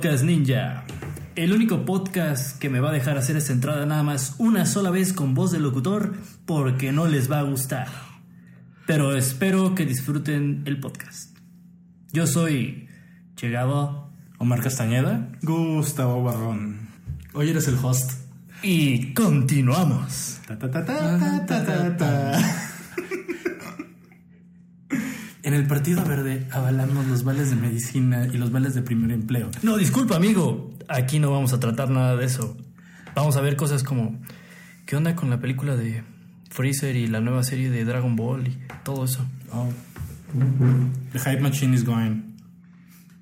Podcast Ninja, el único podcast que me va a dejar hacer esta entrada nada más una sola vez con voz de locutor porque no les va a gustar. Pero espero que disfruten el podcast. Yo soy Chegado Omar Castañeda. Gustavo Barrón. Hoy eres el host. y continuamos. Ta, ta, ta, ta, ta, ta, ta. En el Partido Verde avalamos los vales de medicina y los vales de primer empleo. No, disculpa amigo, aquí no vamos a tratar nada de eso. Vamos a ver cosas como ¿qué onda con la película de Freezer y la nueva serie de Dragon Ball y todo eso? Oh. The hype machine is going.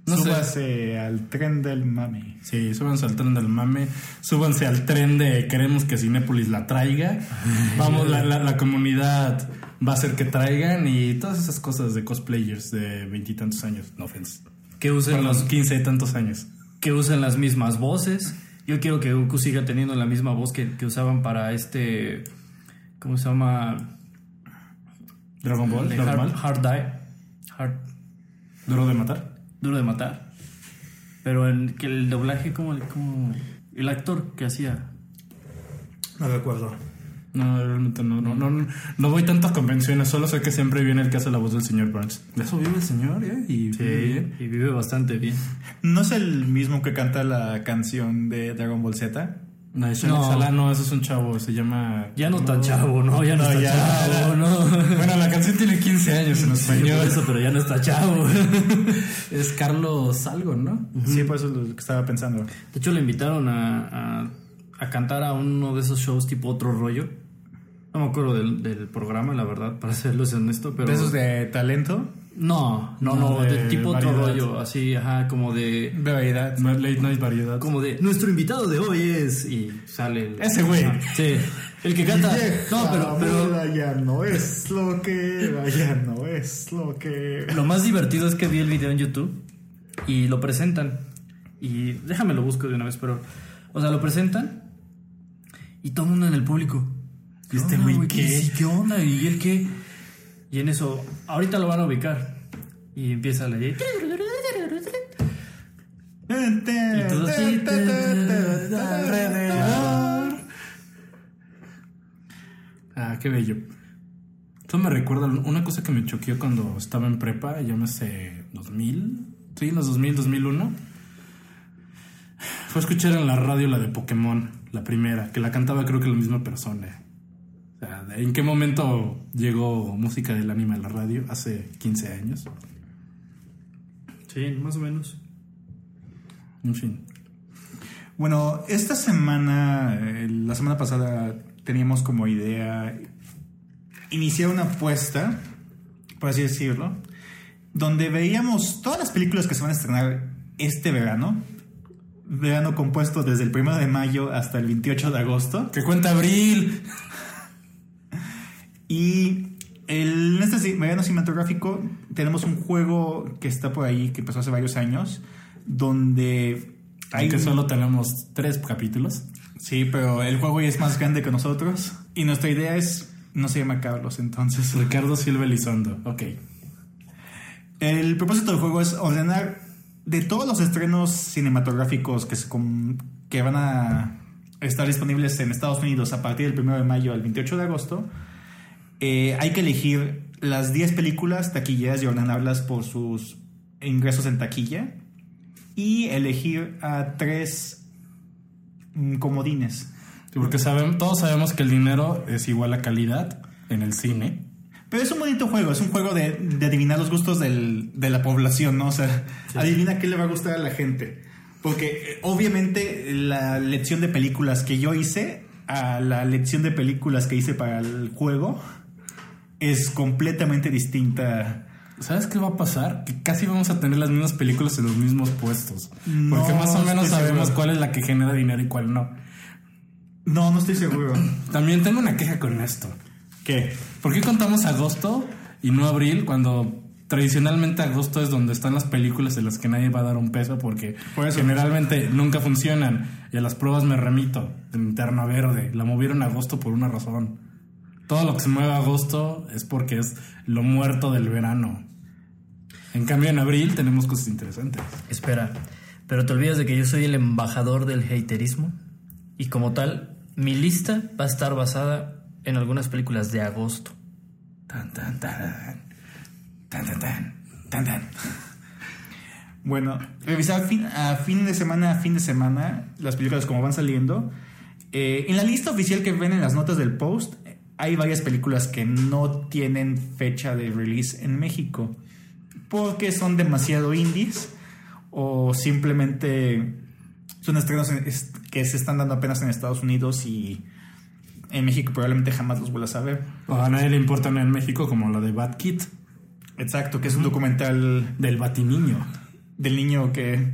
No sé. Súbase al tren del mami. Sí, súbanse al tren del mame, súbanse al tren de queremos que Cinépolis la traiga. Vamos, la, la- la comunidad va a hacer que traigan y todas esas cosas de cosplayers de veintitantos años. No offense. Que usen los quince y tantos años. que usen las mismas voces. Yo quiero que Goku siga teniendo la misma voz que, que usaban para este. ¿Cómo se llama? Dragon Ball, normal. Hard, Hard Die. Hard, Duro de matar. Duro de matar. Pero en que el doblaje, como, como el actor que hacía. No recuerdo. No, realmente no, no, no, no voy tanto a convenciones, solo sé que siempre viene el que hace la voz del señor Burns. De eso vive el señor, ¿eh? Y vive bien. y vive bastante bien. ¿No es el mismo que canta la canción de Dragon Ball Z? No, es No. No, ese es un chavo, se llama... Ya no tan chavo, ¿no? Ya no, No, está ya. chavo, ¿no? Bueno, la canción tiene 15 años en Sí, por español. eso, pero ya no está chavo. Es Carlos algo, ¿no? Sí, por eso es lo que estaba pensando. De hecho, le invitaron a, a, a cantar a uno de esos shows tipo otro rollo. No me acuerdo del, del programa, la verdad, para serles honesto, pero... ¿De esos de talento? No, no, No, no, de, de tipo otro rollo, así, ajá, como de... De variedad. No es late night variedad. Como de, nuestro invitado de hoy es... Y sale... el- Ese güey. Sí, el que canta... No, pero, pero ya no es lo que ya no es lo que lo más divertido es que vi el video en YouTube y lo presentan. Y déjame lo busco de una vez, pero... O sea, lo presentan y todo el mundo en el público. ¿Y este onda, güey qué? Sí, ¿Qué onda? ¿Y él qué? Y en eso, ahorita lo van a ubicar. Y empieza a leer. Y todo así. Ah, qué bello. Eso me recuerda una cosa que me choqueó cuando estaba en prepa, llámese 2000, sí, los 2000, 2001. Fue escuchar en la radio la de Pokémon, la primera, que la cantaba creo que la misma persona. O sea, ¿en qué momento llegó música del anime a la radio? Hace 15 años. Sí, más o menos. En fin. Bueno, esta semana, eh, la semana pasada, teníamos como idea iniciar una apuesta, por así decirlo, donde veíamos todas las películas que se van a estrenar este verano. Verano compuesto desde el 1 de mayo hasta el 28 de agosto. ¡Que cuenta Abril! Y el- en este verano cinematográfico tenemos un juego que está por ahí, que empezó hace varios años, donde hay... Aunque solo tenemos tres capítulos. Sí, pero el juego ya es más grande que nosotros. Y nuestra idea es. No se llama Carlos, entonces. Ricardo Silva Elizondo. Ok. El propósito del juego es ordenar de todos los estrenos cinematográficos que, se que van a estar disponibles en Estados Unidos a partir del 1 de mayo al 28 de agosto. Eh, hay que elegir las 10 películas taquilleras y ordenarlas por sus ingresos en taquilla. Y elegir a tres mm, comodines. Sí, porque sabemos, todos sabemos que el dinero es igual a calidad en el cine. Pero es un bonito juego, es un juego de, de adivinar los gustos del- de la población, ¿no? O sea, adivina qué le va a gustar a la gente. Porque eh, obviamente la lección de películas que yo hice a la lección de películas que hice para el juego es completamente distinta. ¿Sabes qué va a pasar? Que casi vamos a tener las mismas películas en los mismos puestos. No porque más o menos sabemos seguro. cuál es la que genera dinero y cuál no. No, no estoy seguro. También tengo una queja con esto. ¿Qué? ¿Por qué contamos agosto y no abril cuando tradicionalmente agosto es donde están las películas en las que nadie va a dar un peso porque Por eso. generalmente nunca funcionan y a las pruebas me remito de Linterna Verde la movieron a agosto por una razón todo lo que se mueve a agosto es porque es lo muerto del verano En cambio, en abril tenemos cosas interesantes. Espera, Pero te olvidas de que yo soy el embajador del haterismo. Y como tal, mi lista va a estar basada en algunas películas de agosto. Tan, tan, tan. Tan, tan, tan. Tan, tan. Bueno, revisar fin, a fin de semana a fin de semana las películas como van saliendo. Eh, en la lista oficial que ven en las notas del post, hay varias películas que no tienen fecha de release en México. Porque son demasiado indies o simplemente son estrenos en- es- que se están dando apenas en Estados Unidos y en México probablemente jamás los vuelvas a ver. O a nadie le importan en México como la de Bad Kid, Exacto, que es un documental del Batiniño. del niño que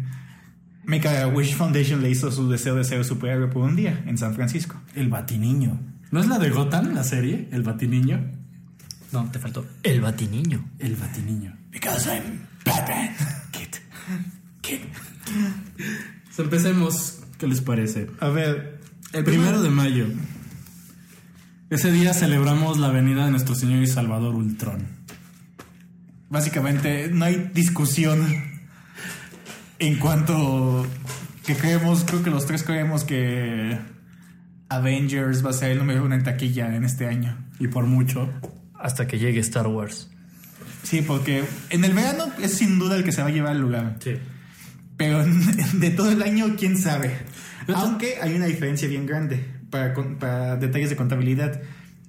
Make a Wish Foundation le hizo su deseo de ser superhéroe por un día en San Francisco. El Batiniño. ¿No es la de Gotham, la serie? El Batiniño. No, te faltó. El batiniño. El Batiniño. Because I'm Batman. Kid. Kid. Pues empecemos. ¿Qué les parece? A ver, El primero de mayo. Ese día celebramos la venida de nuestro Señor y Salvador Ultron. básicamente no hay discusión en cuanto que creemos, creo que los tres creemos que Avengers va a ser el número uno en taquilla en este año. Y por mucho. Hasta que llegue Star Wars. Sí, porque en el verano es sin duda el que se va a llevar el lugar. Sí. Pero de todo el año, quién sabe. Aunque hay una diferencia bien grande para, detalles de contabilidad.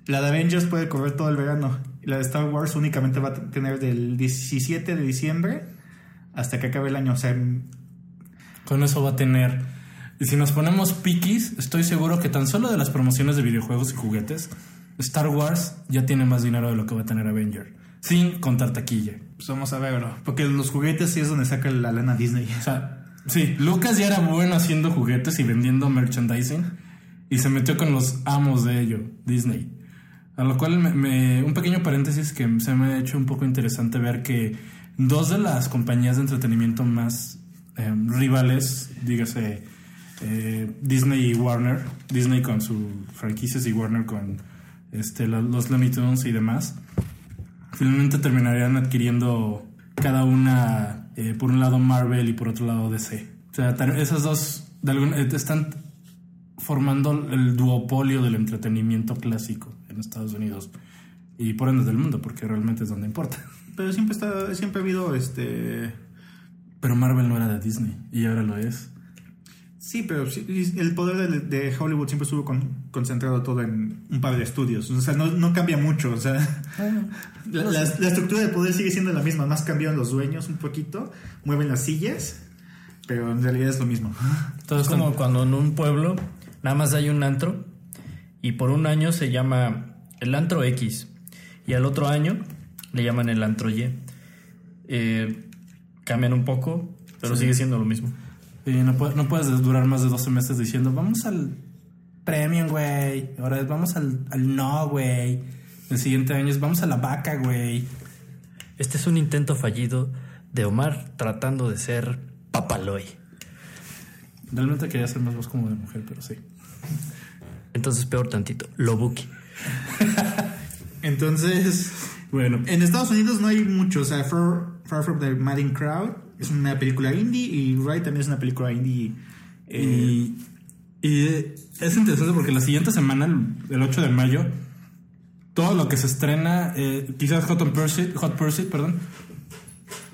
La de Avengers puede correr todo el verano. Y la de Star Wars únicamente va a tener del 17 de diciembre hasta que acabe el año. O sea, Con eso va a tener. Y si nos ponemos piquis, estoy seguro que tan solo de las promociones de videojuegos y juguetes, Star Wars ya tiene más dinero de lo que va a tener Avenger. Sin contar taquilla. pues vamos a verlo. Porque los juguetes sí es donde saca la lana Disney. O sea, sí, Lucas ya era bueno haciendo juguetes y vendiendo merchandising. Y se metió con los amos de ello, Disney. A lo cual, me, me- un pequeño paréntesis que se me ha hecho un poco interesante ver que dos de las compañías de entretenimiento más eh, rivales, dígase eh, Disney y Warner, Disney con sus franquicias y Warner con este, los Looney Tunes y demás, finalmente terminarían adquiriendo cada una, eh, por un lado Marvel y por otro lado DC. O sea, esas dos de algún- eh, están formando el duopolio del entretenimiento clásico en Estados Unidos y por ende del mundo, porque realmente es donde importa. Pero siempre está, siempre ha habido este. Pero Marvel no era de Disney y ahora lo es. Sí, pero sí, el poder de, de Hollywood siempre estuvo con- concentrado todo en un par de estudios. O sea, no, no cambia mucho. O sea, la, la- la estructura de poder sigue siendo la misma. Más cambian los dueños un poquito, mueven las sillas, pero en realidad es lo mismo. Todo Es como cuando en un pueblo nada más hay un antro y por un año se llama el antro X y al otro año le llaman el antro Y. Eh, cambian un poco, pero sigue siendo lo mismo. Sí, no, puede- no puedes durar más de 12 meses diciendo, vamos al premium, güey. Ahora es, vamos al, al no, güey. El siguiente año es, vamos a la vaca, güey. Este es un intento fallido de Omar tratando de ser papaloy. Realmente quería hacer más voz como de mujer, pero sí. Entonces peor tantito, Lobuki. Entonces, Bueno, en Estados Unidos no hay mucho. O sea, Far, Far From the Madding Crowd es una película indie y Ride también es una película indie. eh, y, y, es interesante porque la siguiente semana, el, el 8 de mayo, todo lo que se estrena, eh, quizás Hot and Pursuit, Hot Pursuit, perdón,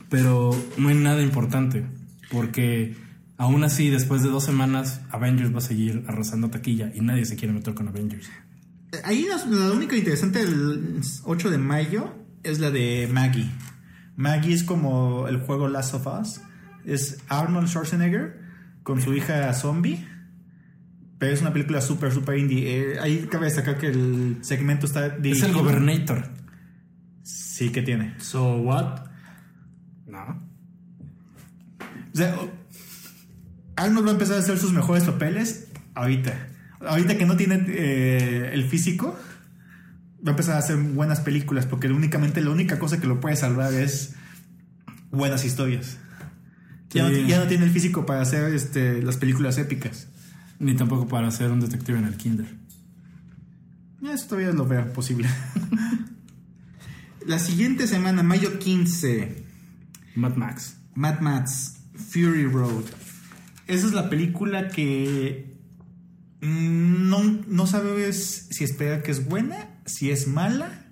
pero no hay nada importante, porque aún así, después de dos semanas, Avengers va a seguir arrasando taquilla y nadie se quiere meter con Avengers. Ahí la única interesante del 8 de mayo es la de Maggie. Maggie es como el juego Last of Us. Es Arnold Schwarzenegger con su hija zombie. Pero es una película súper, súper indie. Eh, ahí cabe destacar que el segmento está Es el Gobernator. Sí, que tiene. So what? No. O sea, Arnold va a empezar a hacer sus mejores papeles ahorita. Ahorita que no tiene eh, el físico, va a empezar a hacer buenas películas porque únicamente la única cosa que lo puede salvar es buenas historias. Ya, Sí. no, ya no tiene el físico para hacer este, las películas épicas. Ni tampoco para ser un detective en el kinder. Eso todavía lo veo posible. la siguiente semana, mayo 15, Mad Max. Mad Max, Fury Road. esa es la película que no, no sabes si espera que es buena, si es mala.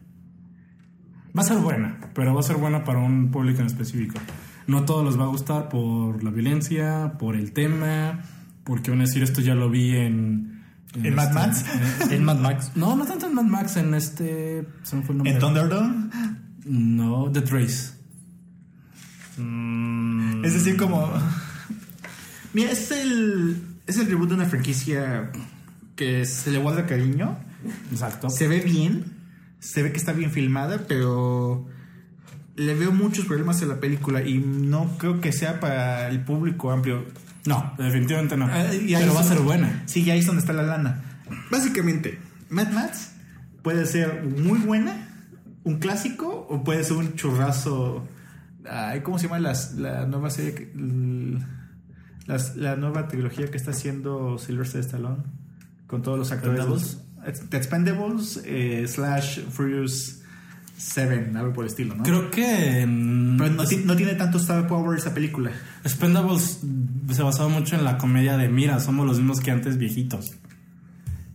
Va a ser buena, pero va a ser buena para un público en específico. No todos les va a gustar por la violencia, por el tema, porque van a decir esto ya lo vi en... ¿En Mad este- Max? En Mad Max. No, no tanto en Mad Max, en este... Se me fue el nombre. En Thunderdome. No, The Trace. Mm, Es decir, como. Mira, es el. Es el reboot de una franquicia que se le guarda cariño. Exacto. Se ve bien. Se ve que está bien filmada, pero. Le veo muchos problemas en la película y no creo que sea para el público amplio. No, definitivamente no. Ah, y pero va a ser buena. Sí, ahí es donde está la lana. Básicamente, Mad Max puede ser muy buena, un clásico, o puede ser un churrazo. Ay, ¿Cómo se llama las- la nueva serie? que- l- las- la nueva trilogía que está haciendo Sylvester Stallone con todos los actores. The Expendables eh, slash Furious 7, algo por el estilo, ¿no? Creo que Pero no, ti- no tiene tanto star power esa película. Expendables se basaba mucho en la comedia de mira, somos los mismos que antes viejitos.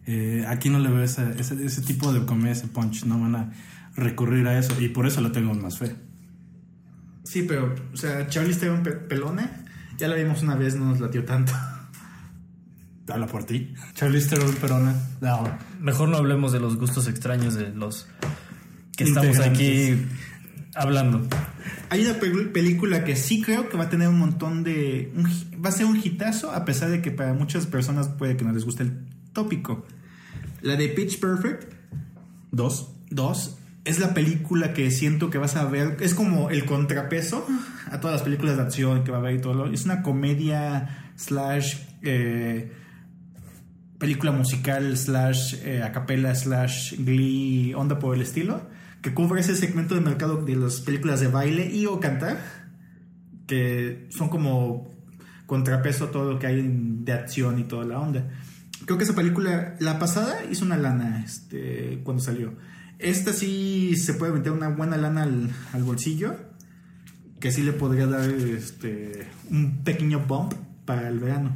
Eh, aquí no le veo ese, ese, ese tipo de comedia, ese punch, no van a recurrir a eso y por eso le tengo más fe. Sí, pero, o sea, Charlie Theron pe- pelona, ya la vimos una vez, no nos latió tanto. Habla por ti. Charlize Theron Perona. No. Mejor no hablemos de los gustos extraños de los que estamos aquí hablando. Hay una pel- película que sí creo que va a tener un montón de... un va a ser un hitazo, a pesar de que para muchas personas puede que no les guste el tópico. La de Pitch Perfect Dos. 2 es la película que siento que vas a ver. Es como el contrapeso a todas las películas de acción que va a haber y todo. lo- Es una comedia slash eh, película musical slash eh, a capella slash glee onda por el estilo que cubre ese segmento de mercado de las películas de baile y o cantar que son como contrapeso a todo lo que hay de acción y toda la onda. Creo que esa película, la pasada, hizo una lana este, cuando salió. Esta sí se puede meter una buena lana al, al bolsillo, que sí le podría dar este, un pequeño bump para el verano.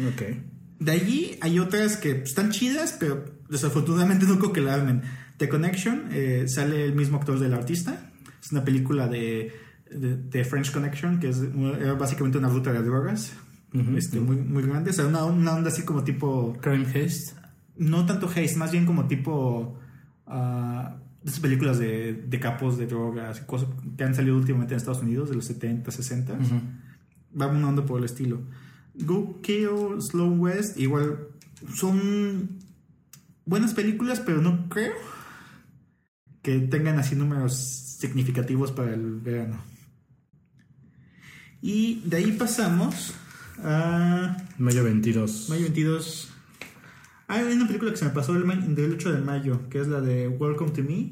Ok. De allí hay otras que están chidas, pero desafortunadamente no creo que la armen. The Connection, eh, sale el mismo actor del artista. Es una película de, de, de French Connection, que es era básicamente una ruta de drogas. este, muy, muy grande. O sea, una, una onda así como tipo. Crime Haste. No tanto haste, más bien como tipo. ah, esas películas de, de capos de drogas y cosas que han salido últimamente en Estados Unidos, de los 70, 60. Va una onda por el estilo. Go Kill, Slow West, igual son buenas películas, pero no creo que tengan así números significativos para el verano. Y de ahí pasamos a Mayo 22. mayo 22. Ah, hay una película que se me pasó del 8 de mayo, que es la de Welcome to Me.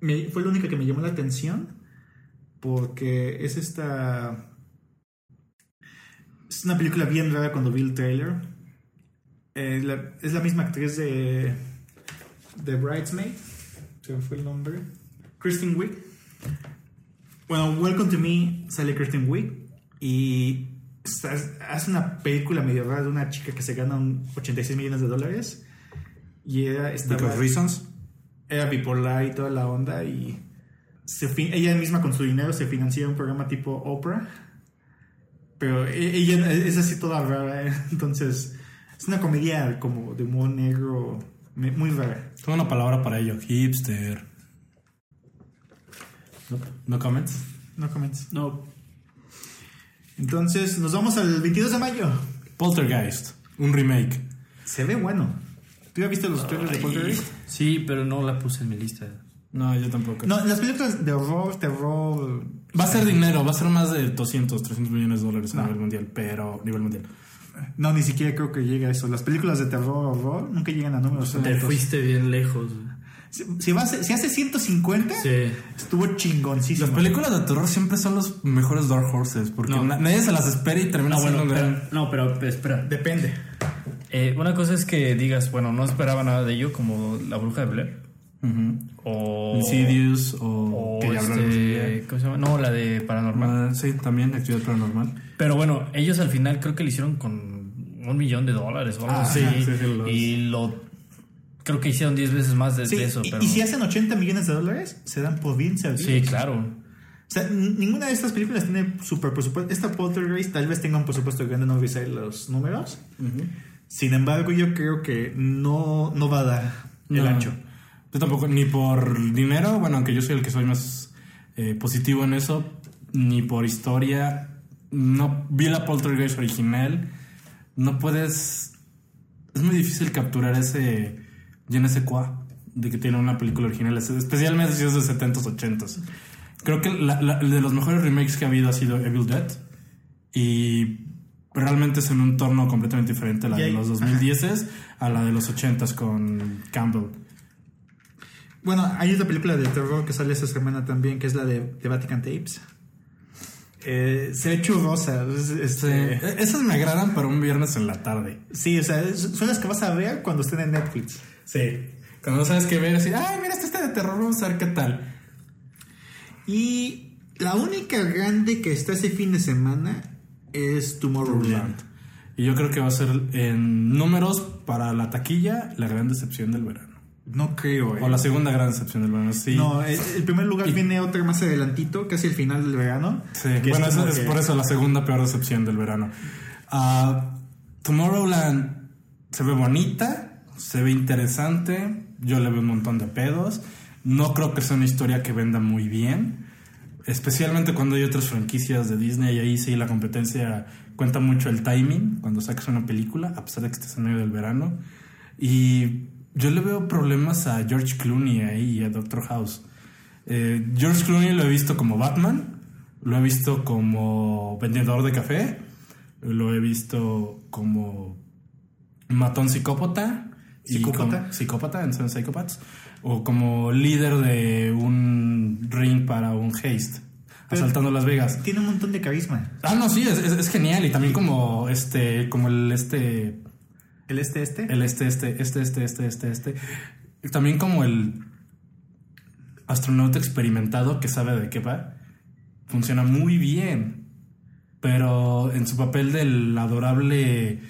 Me- fue la única que me llamó la atención porque es esta es una película bien rara cuando vi el trailer. Eh, la- es la misma actriz de de Bridesmaid. Se me fue el nombre. Kristen Wiig. Bueno, Welcome to Me sale Kristen Wiig y hace una película medio rara de una chica que se gana un 86 millones de dólares y era, estaba- Because Reasons. era bipolar y toda la onda y se ella misma con su dinero se financia un programa tipo Oprah pero e- ella es así toda rara ¿eh? entonces es una comedia como de humor negro muy rara Tengo una palabra para ello. Hipster. No, no comments. no comentes No, entonces nos vamos al 22 de mayo Poltergeist. Un remake. se ve bueno ¿tú ya viste los trailers de Poltergeist? sí, pero no la puse en mi lista. No, yo tampoco. no las películas de horror terror Va a ser dinero, va a ser más de 200, 300 millones de dólares a nivel mundial, pero nivel mundial. no ni siquiera creo que llegue a eso las películas de terror horror nunca llegan a números Te altos. fuiste bien lejos. Si, si, va a ser- si hace 150, Sí. estuvo chingoncísimo. Las películas de terror siempre son los mejores Dark Horses, porque No. nadie se las espera y termina No, bueno, siendo pero, no, pero espera. Depende. Eh, una cosa es que digas, bueno, no esperaba nada de ello, como La Bruja de Blair. O. Insidious o, o que ya este. ¿Cómo se llama? No, la de Paranormal. Ah, sí, también actividad paranormal. Pero bueno, ellos al final creo que lo hicieron con un millón de dólares o algo Ah, así. sí, sí, los- Y lo. Creo que hicieron 10 veces más de, Sí, de eso. y, pero... y si hacen 80 millones de dólares, se dan por bien servidos. Sí, claro. O sea, ninguna de estas películas tiene super presupuesto. Esta Poltergeist tal vez tenga un presupuesto grande, no revisar los números. Sin embargo, yo creo que no, no va a dar el No. ancho. Yo tampoco, ni por dinero, bueno, aunque yo soy el que soy más eh, positivo en eso, ni por historia. No vi la Poltergeist original. No puedes. Es muy difícil capturar ese. Je ne sais quoi de que tiene una película original, es- especialmente si es de 70s, 80s. Creo que la- de los mejores remakes que ha habido ha sido Evil Dead. Y realmente es en un torno completamente diferente a la de los 2010s a la de los 80s con Campbell. Bueno, hay otra película de terror que sale esta semana también, que es la de, de Vatican Tapes. Eh, se ve churrosa. Sí, este, e- esas me agradan para un viernes en la tarde. sí, o sea, son las que vas a ver cuando estén en Netflix. Sí. Cuando no sabes qué ver, así, ay, mira, este está de terror, vamos a ver qué tal. Y la única grande que está ese fin de semana es Tomorrowland. Y yo creo que va a ser en números para la taquilla la gran decepción del verano. No creo, eh. O la segunda gran decepción del verano, sí. No, el, el primer lugar viene otra más adelantito, casi el final del verano. Sí, que bueno, es eso como es que- por eso la segunda peor decepción del verano. Ah, Tomorrowland se ve bonita, se ve interesante, yo le veo un montón de pedos. No creo que sea una historia que venda muy bien, especialmente cuando hay otras franquicias de Disney y ahí sí la competencia cuenta mucho el timing cuando sacas una película, a pesar de que estés en medio del verano. Y yo le veo problemas a George Clooney ahí y a Doctor House. Eh, George Clooney lo he visto como Batman, lo he visto como vendedor de café, lo he visto como matón psicópata. ¿Psicópata? como- psicópata en Seven Psychopaths. O como líder de un ring para un haste, Pero- asaltando Las Vegas. Tiene un montón de carisma. Ah, no, sí, es, es- es genial. Y también como este, como el este, El este, este. el este, este, este, este, este, este, este. También como el astronauta experimentado que sabe de qué va. Funciona muy bien. Pero en su papel del adorable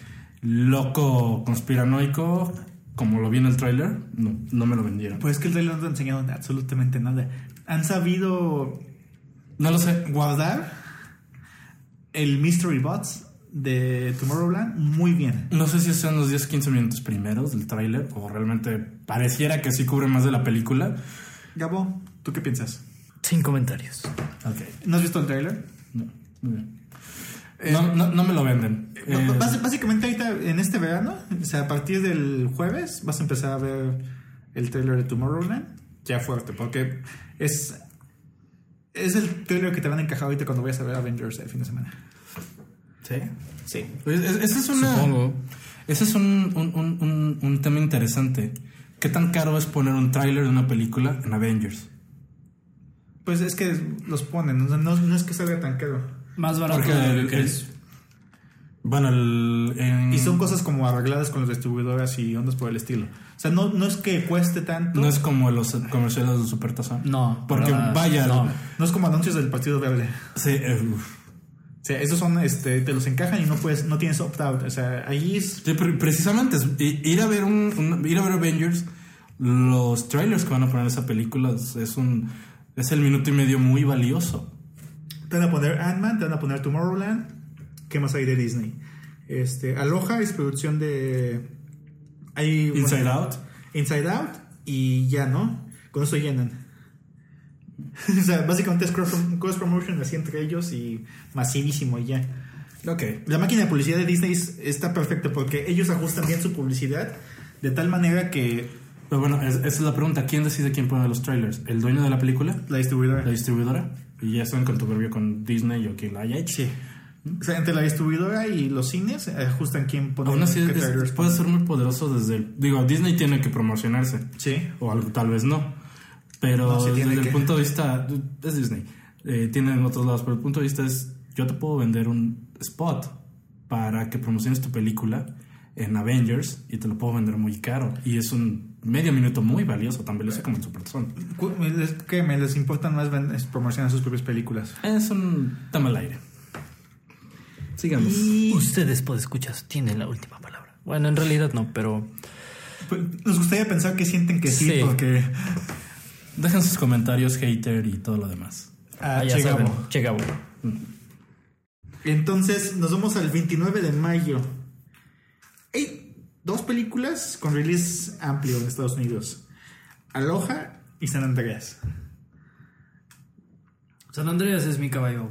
loco conspiranoico, como lo vi en el tráiler, no, no me lo vendieron. Pues es que el trailer no te ha enseñado absolutamente nada. Han sabido No lo sé. guardar el Mystery Bots de Tomorrowland muy bien. No sé si son los 10-15 minutos primeros del tráiler o realmente pareciera que sí cubre más de la película. Gabo, ¿tú qué piensas? Sin comentarios. Ok. ¿No has visto el trailer? No, muy bien. no, no, no me lo venden. No, Eh, básicamente ahorita en este verano, o sea, a partir del jueves vas a empezar a ver el trailer de Tomorrowland ya fuerte, porque es es el trailer que te van a encajar ahorita cuando vayas a ver Avengers el fin de semana. ¿Sí? Sí. Pues, es- Ese es una. Supongo. Ese es un, un, un, un, un tema interesante. ¿Qué tan caro es poner un tráiler de una película en Avengers? Pues es que los ponen, no, no es que salga tan caro. Más barato Porque de lo el- que el- es. Bueno, el. en- Y son cosas como arregladas con las distribuidoras y ondas por el estilo. O sea, no, no es que cueste tanto. No es como los comerciales de Supertazón. No, Porque vaya. No. No es como anuncios del Partido Verde. Sí, eh, uf. O sea, esos son, este, te los encajan y no puedes, no tienes opt-out. O sea, ahí es Sí, precisamente es- ir a ver un, un- ir a ver Avengers, los trailers que van a poner esa película es- es un es el minuto y medio muy valioso. Te van a poner Ant-Man, te van a poner Tomorrowland. ¿Qué más hay de Disney? Este, Aloha es producción de. Hay, Inside bueno, Out. Inside Out y ya, ¿no? Con eso llenan. o sea, básicamente es cross, promotion así entre ellos y masivísimo y ya. Ok. La máquina de publicidad de Disney es- está perfecta porque ellos ajustan bien su publicidad de tal manera que Pero bueno, es- esa es la pregunta. ¿Quién decide quién pone los trailers? ¿El dueño de la película? la distribuidora. ¿La distribuidora? Y ya están con tu verbio con Disney o quien la haya hecho. Sí. O sea, entre la distribuidora y los cines ajustan quién pone Aún así, es- puede ser muy poderoso desde el... Digo, Disney tiene que promocionarse. Sí. O algo, tal vez no. Pero No, sí tiene desde que. el punto de vista... Es Disney. Eh, tiene en otros lados. Pero el punto de vista es... Yo te puedo vender un spot para que promociones tu película en Avengers y te lo puedo vender muy caro. Y es un medio minuto muy valioso, tan valioso como en Superson. Cu- les- ¿Qué? ¿Me les importan más es promocionar sus propias películas? Es un tema al aire. Sigamos. Ustedes, escuchas tienen la última palabra. Bueno, en realidad no, pero Pues, Nos gustaría pensar que sienten que sí, Sí. porque... Dejen sus comentarios, hater y todo lo demás. Ah, ah, ya saben, Chegamo. Entonces nos vamos al 29 de mayo. Hay dos películas con release amplio en Estados Unidos. Aloha y San Andreas. San Andreas es mi caballo.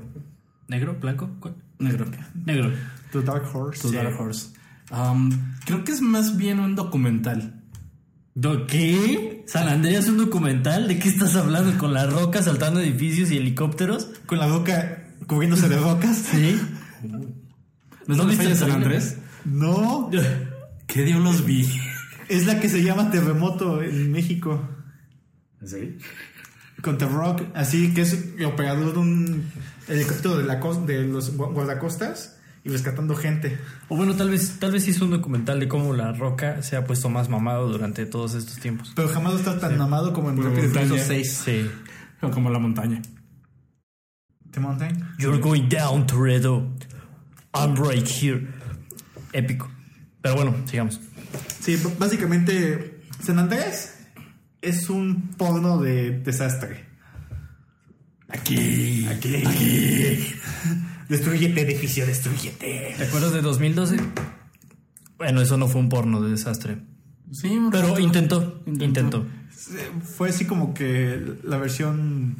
¿Negro? ¿Blanco? ¿Cuál? Negro. Negro. The Dark Horse. To Dark Horse. Um, creo que es más bien un documental. ¿Do qué? ¿San Andreas es un documental? ¿De qué estás hablando? ¿Con la roca saltando edificios y helicópteros? Con la boca cubriéndose de rocas. Sí. ¿No ¿No viste San? Andrés? No, ¿Qué diablos vi? es la que se llama Terremoto en México. ¿Sí? Con The Rock, así que es el operador de un helicóptero de, la de los gua- guardacostas y rescatando gente. O bueno, tal vez, tal vez es un documental de cómo la roca se ha puesto más mamado durante todos estos tiempos. Pero jamás estar tan amado como en Rápido y Furioso montaña. 6. Sí. O como la montaña. The Mountain. You're going down, Toretto. I'm right here. Épico. Pero bueno, sigamos. Sí, básicamente San Andrés es un porno de desastre. Aquí. Aquí. Aquí. Destruyete, edificio, destruyete. ¿Te acuerdas de 2012? Bueno, eso no fue un porno de desastre. Sí, Pero intentó, intentó. Fue así como que la versión.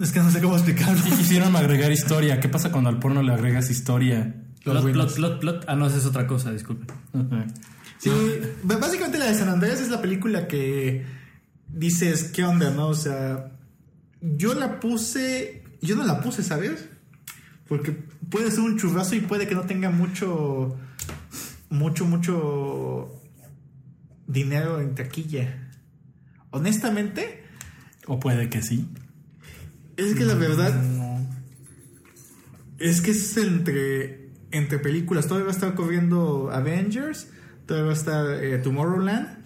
Es que no sé cómo explicarlo. Y quisieron agregar historia. ¿Qué pasa cuando al porno le agregas historia? Los Plot, plot, plot, plot. Ah, no, esa es otra cosa, disculpen. Sí, b- básicamente la de San Andrés es la película que dices, ¿qué onda, no? O sea, yo la puse, yo no la puse, ¿sabes? Porque puede ser un churrazo y puede que no tenga mucho, mucho, mucho dinero en taquilla. Honestamente, O puede que sí. es que la verdad es que es entre, entre películas. Todavía va a estar corriendo Avengers, todavía va a estar eh, Tomorrowland.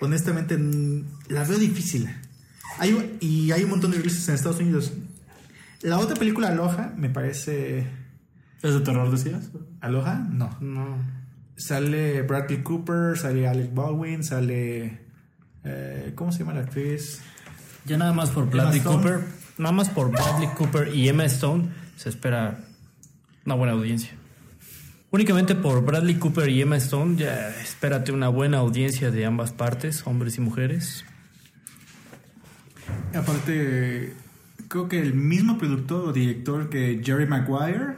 Honestamente, la veo difícil. Hay, y hay un montón de releases en Estados Unidos. La otra película, Aloha, me parece. ¿Es de terror, decías? ¿Aloha? No. No. Sale Bradley Cooper, sale Alec Baldwin, sale. eh, ¿Cómo se llama la actriz? Ya nada más por Bradley. Cooper, nada más por Bradley Cooper y Emma Stone se espera una buena audiencia. Únicamente por Bradley Cooper y Emma Stone ya espérate una buena audiencia de ambas partes, hombres y mujeres. Aparte, creo que el mismo productor o director que Jerry Maguire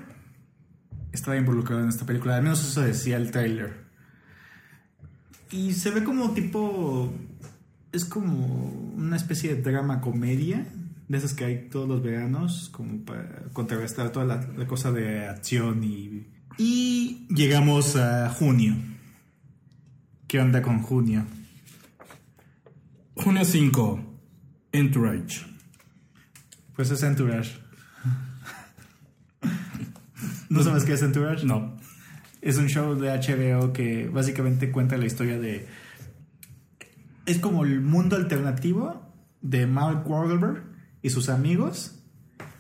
estaba involucrado en esta película. Al menos eso decía el trailer. Y se ve como tipo. Es como una especie de drama comedia. De esas que hay todos los veranos. Como para contrarrestar toda la, cosa de acción y. Y llegamos a junio. ¿Qué onda con junio? Junio 5. Entourage. Pues es Entourage. ¿No sabes qué es Entourage? No. Es un show de HBO que básicamente cuenta la historia de... Es como el mundo alternativo de Mark Wahlberg y sus amigos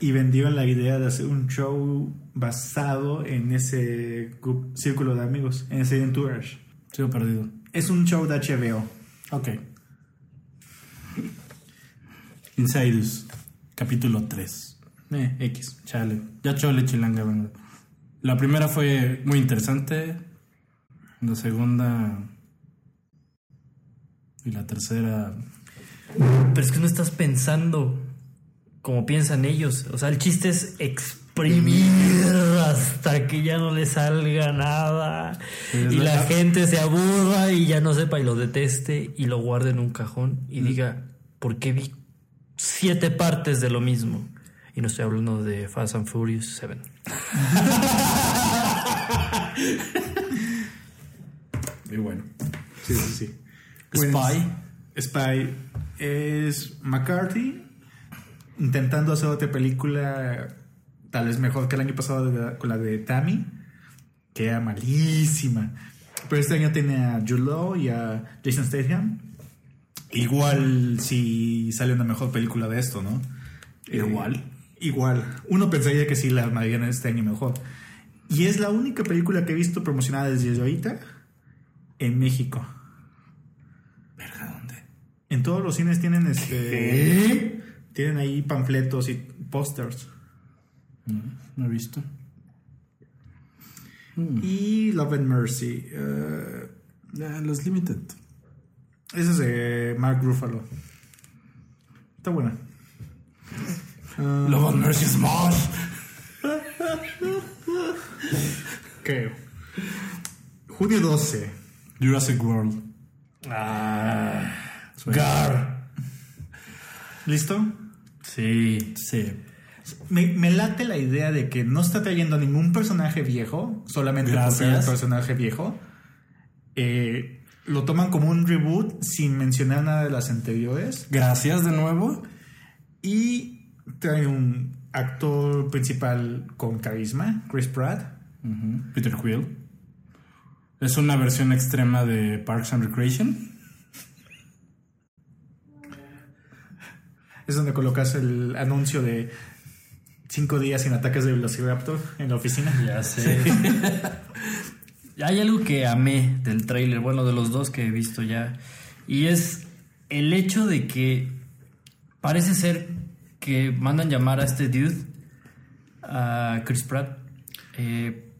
y vendieron la idea de hacer un show basado en ese círculo de amigos, en ese Entourage. Sigo perdido. Es un show de HBO. Ok. Insidus. Capítulo 3. Eh, X. Chale. Ya chole chilanga, venga. La primera fue muy interesante. La segunda. Y la tercera. Pero es que no estás pensando como piensan ellos. O sea, el chiste es exprimir hasta que ya no le salga nada. Y la gente se aburra y ya no sepa y lo deteste y lo guarde en un cajón y diga, ¿por qué vi siete partes de lo mismo? Y no estoy hablando de Fast and Furious 7. Y bueno. Sí, sí, sí. Spy. Spy es McCarthy intentando hacer otra película tal vez mejor que el año pasado de con la de Tammy que era malísima. Pero este año tiene a Jude Law y a Jason Statham. Igual si sale una mejor película de esto, ¿no? Igual. Eh, igual. Uno pensaría que sí la armarían este año mejor. Y es la única película que he visto promocionada desde ahorita en México. Verga, ¿dónde? En todos los cines tienen este. Tienen ahí panfletos y pósters. No, no he visto. Y Love and Mercy. eh, Ah, los Limited. Ese es de Mark Ruffalo. Está buena. Love and Mercy Smash. creo. Junio 12. Jurassic World. Ah. Gar. ¿Listo? Sí. Sí. Me, me late la idea de que no está trayendo ningún personaje viejo, solamente Gracias. ser el personaje viejo. Eh, lo toman como un reboot sin mencionar nada de las anteriores. Gracias de nuevo. Y trae un actor principal con carisma, Chris Pratt. Peter Quill. Es una versión extrema de Parks and Recreation. Es donde colocas el anuncio de cinco días sin ataques de Velociraptor en la oficina. Ya sé. Hay algo que amé del tráiler, bueno, de los dos que he visto ya, y es el hecho de que parece ser que mandan llamar a este dude, a Chris Pratt, eh,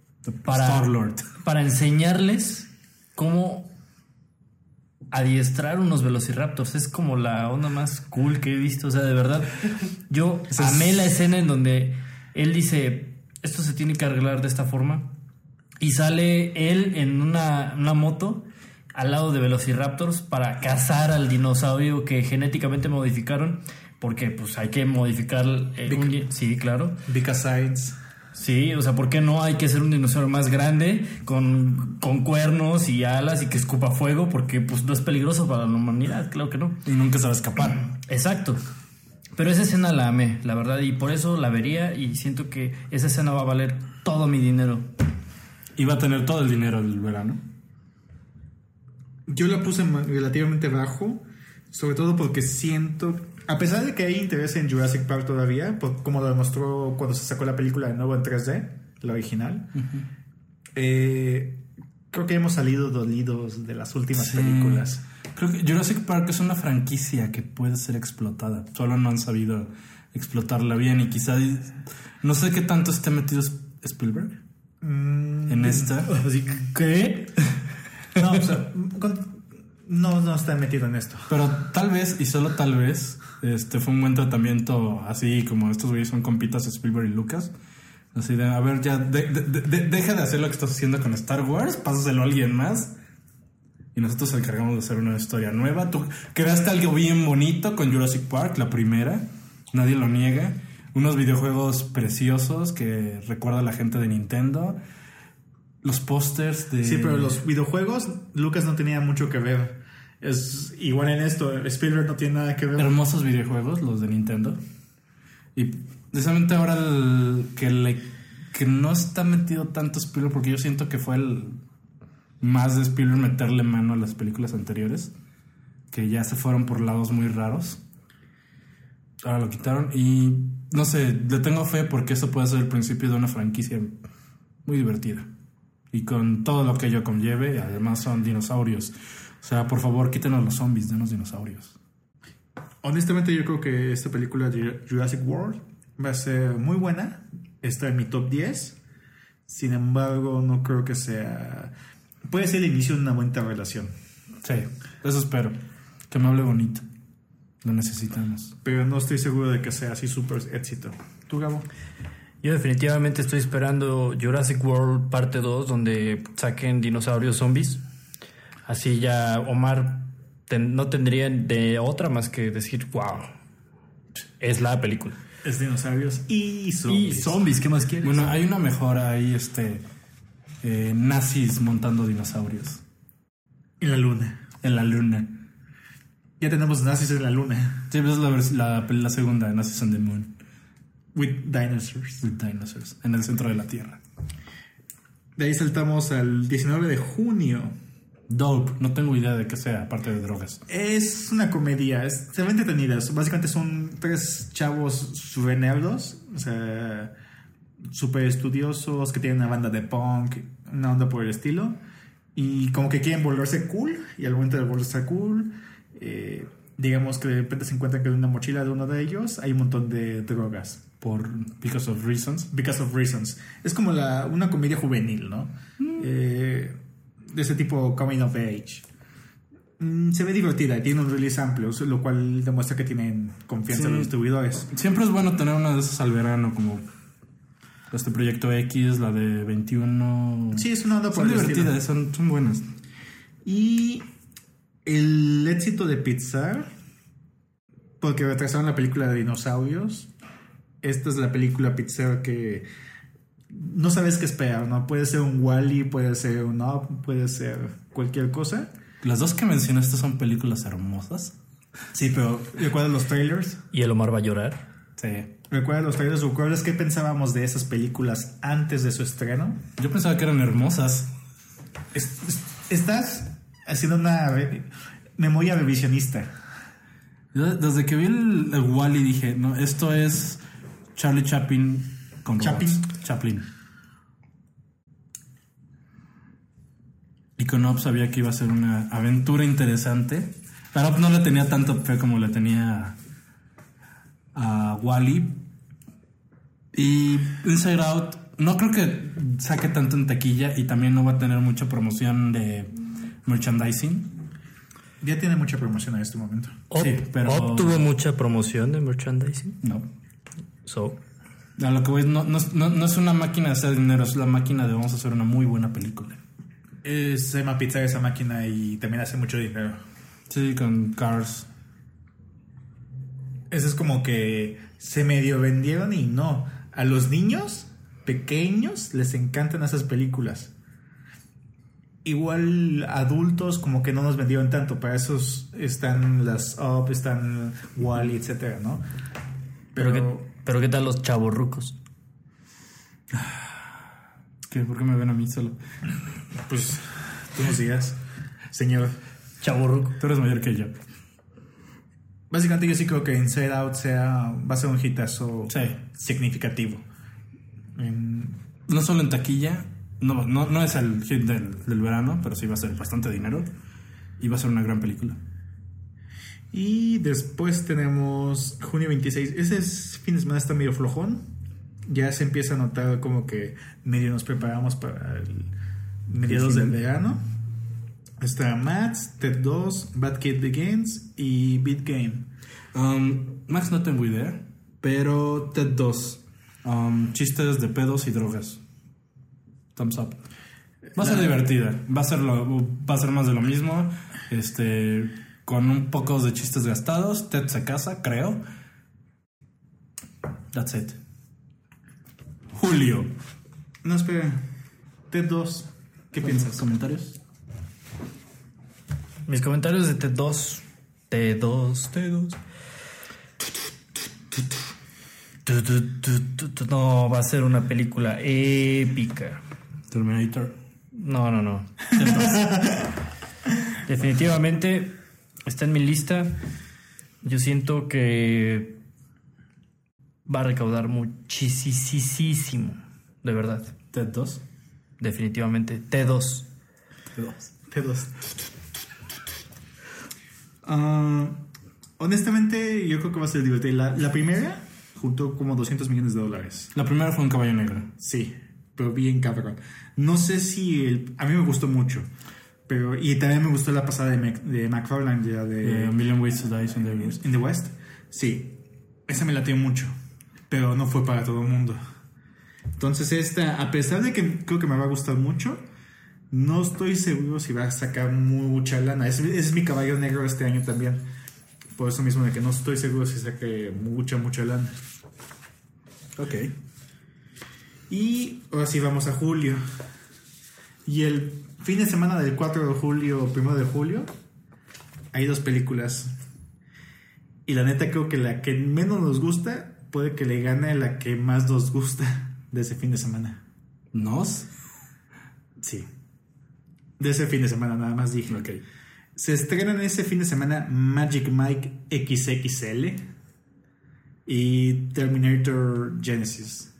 para, para enseñarles cómo adiestrar unos velociraptors. Es como la onda más cool que he visto. O sea, de verdad, yo amé la escena en donde él dice, esto se tiene que arreglar de esta forma. Y sale él en una, una moto al lado de velociraptors para cazar al dinosaurio que genéticamente modificaron. Porque pues hay que modificar... eh, un sí, claro. Because Science. Sí, o sea, ¿por qué no hay que ser un dinosaurio más grande con, con cuernos y alas y que escupa fuego? Porque pues no es peligroso para la humanidad, claro que no. Y nunca se va a escapar. Exacto. Pero esa escena la amé, la verdad, y por eso la vería y siento que esa escena va a valer todo mi dinero. Va a tener todo el dinero del verano. Yo la puse relativamente bajo, sobre todo porque siento, a pesar de que hay interés en Jurassic Park todavía, por- como lo demostró cuando se sacó la película de nuevo en 3D, la original, eh, creo que hemos salido dolidos de las últimas Sí. películas. Creo que Jurassic Park es una franquicia que puede ser explotada. Solo no han sabido explotarla bien y quizá no sé qué tanto esté metido Sp- Spielberg Mm, en esta. Así que, ¿qué? no, o sea, con- no, no está metido en esto. Pero tal vez, y solo tal vez, este fue un buen tratamiento, así como estos güeyes son compitas Spielberg y Lucas. Así de, a ver, ya, de- de- de- de- deja de hacer lo que estás haciendo con Star Wars, pásaselo a alguien más. Y nosotros nos encargamos de hacer una historia nueva. Tú creaste algo bien bonito con Jurassic Park, la primera. Nadie lo niega. Unos videojuegos preciosos que recuerda a la gente de Nintendo. Los pósters de. Sí, pero los videojuegos, Lucas no tenía mucho que ver. Es igual en esto, Spielberg no tiene nada que ver. hermosos videojuegos, los de Nintendo. Y precisamente ahora el que le que no está metido tanto Spielberg, porque yo siento que fue el más de Spielberg meterle mano a las películas anteriores, que ya se fueron por lados muy raros. Ahora lo quitaron y no sé, le tengo fe porque eso puede ser el principio de una franquicia muy divertida. Y con todo lo que ello conlleve, además son dinosaurios. O sea, por favor, quítenos los zombies, denos dinosaurios. Honestamente, yo creo que esta película de Jurassic World va a ser muy buena. Está en mi top 10. Sin embargo, no creo que sea. Puede ser el inicio de una buena relación. Sí, eso espero. Que me hable bonito. Lo necesitamos. Pero no estoy seguro de que sea así súper éxito. ¿Tú, Gabo? Yo definitivamente estoy esperando Jurassic World parte 2 donde saquen dinosaurios zombies. Así ya Omar ten- no tendría de otra más que decir, wow, es la película. Es dinosaurios y zombies. Y zombies, ¿qué más quieres? Bueno, hay una mejora ahí, este. eh, nazis montando dinosaurios. En la luna. En la luna. Ya tenemos nazis en la luna. Sí, la, vers- la, la segunda, Nazis on the Moon. With dinosaurs. With dinosaurs. En el centro de la Tierra. De ahí saltamos al 19 de junio. Dope, no tengo idea de qué sea, aparte de drogas. Es una comedia, es- se ve entretenida. Básicamente son tres chavos super nerdos, o sea, super estudiosos, que tienen una banda de punk, una onda por el estilo. Y como que quieren volverse cool, y al momento de volverse cool, eh, digamos que de repente se encuentran que en una mochila de uno de ellos hay un montón de drogas. Por Because of Reasons. Because of Reasons. Es como la, una comedia juvenil, ¿no? Eh, de ese tipo coming of age. Mm, se ve divertida y tiene un release amplio, lo cual demuestra que tienen confianza en los distribuidores. Siempre es bueno tener una de esas al verano, como este proyecto X, la de 21. Sí, es una onda por son divertidas, son, son buenas. Y el éxito de Pixar, porque retrasaron la película de dinosaurios. Esta es la película Pixar que no sabes qué esperar, ¿no? Puede ser un Wally, puede ser un Up, puede ser cualquier cosa. Las dos que mencionaste son películas hermosas. Sí, pero ¿recuerdas los trailers? ¿Y el Omar va a llorar? Sí. ¿Recuerdas los trailers? ¿Recuerdas qué pensábamos de esas películas antes de su estreno? Yo pensaba que eran hermosas. Es- es- estás haciendo una memoria revisionista. Yo Desde que vi el, el Wally dije, no, esto es Charlie Chaplin con robots. Chaplin. Chaplin. Y con Up sabía que iba a ser una aventura interesante. Pero Up no le tenía tanto fe como le tenía a Wally. Y Inside Out no creo que saque tanto en taquilla y también no va a tener mucha promoción de merchandising. Ya tiene mucha promoción en este momento. Sí, pero- Obtuvo mucha promoción de merchandising. No. So, A lo que voy, no, no, es- no- no es una máquina de hacer dinero, es la máquina de vamos a hacer una muy buena película. Es, se llama Pizza esa máquina y también hace mucho dinero. Sí, con Cars. Eso es como que se medio vendieron y no. A los niños pequeños les encantan esas películas. Igual adultos como que no nos vendieron tanto. Para esos están las Up, están Wally, etcétera, ¿no? pero, ¿qué, pero ¿qué tal los chavos rucos? ¿Qué? ¿Por qué me ven a mí solo? pues tú nos digas, señor. Chavo ruco. Tú eres mayor que yo. Básicamente yo sí creo que Inside Out sea, va a ser un hitazo Sí. significativo. En- No solo en taquilla, no, no, no es el hit del, del verano, pero sí va a ser bastante dinero. Y va a ser una gran película. Y después tenemos junio 26. Ese es- fin de semana está medio flojón. Ya se empieza a notar como que medio nos preparamos para el mediados del verano. Está Mats, Ted 2, Bad Kid Begins y Beat Game. Um, Max no tengo idea, pero Ted 2. Um, chistes de pedos y drogas. Thumbs up. Va a ser divertida. Va a ser, lo, va a ser más de lo mismo. Este. Con un poco de chistes gastados. Ted se casa, creo. That's it. Julio. No, espera. Ted 2. ¿Qué piensas? ¿Comentarios? Mis comentarios de T2. T2, T2. Tu, tu, tu, tu, tu. No, va a ser una película épica. Terminator. No, no, no. T2. Definitivamente está en mi lista. Yo siento que va a recaudar muchísimo. De verdad. Ted 2. Definitivamente. T2. Ted 2. Ted 2. Ah, honestamente, yo creo que va a ser divertida. La, la primera juntó como 200 millones de dólares. La primera fue un caballo negro. Sí, pero bien cabrón. No sé si el, a mí me gustó mucho, pero y también me gustó la pasada de, Mac- de McFarlane ya de A Million Ways to Die in the West. In the West. Sí, esa me latió mucho, pero no fue para todo el mundo. Entonces esta, a pesar de que creo que me va a gustar mucho, no estoy seguro si va a sacar mucha lana. Es, es mi caballo negro este año también. Por eso mismo de que no estoy seguro si saque mucha, mucha lana. Ok. Y ahora sí vamos a julio. Y el fin de semana del 4 de julio, 1 de julio, hay dos películas. Y la neta creo que la que menos nos gusta puede que le gane la que más nos gusta de ese fin de semana. ¿Nos? Sí. De ese fin de semana nada más dije. Ok. Se estrenan ese fin de semana Magic Mike XXL y Terminator Genesis.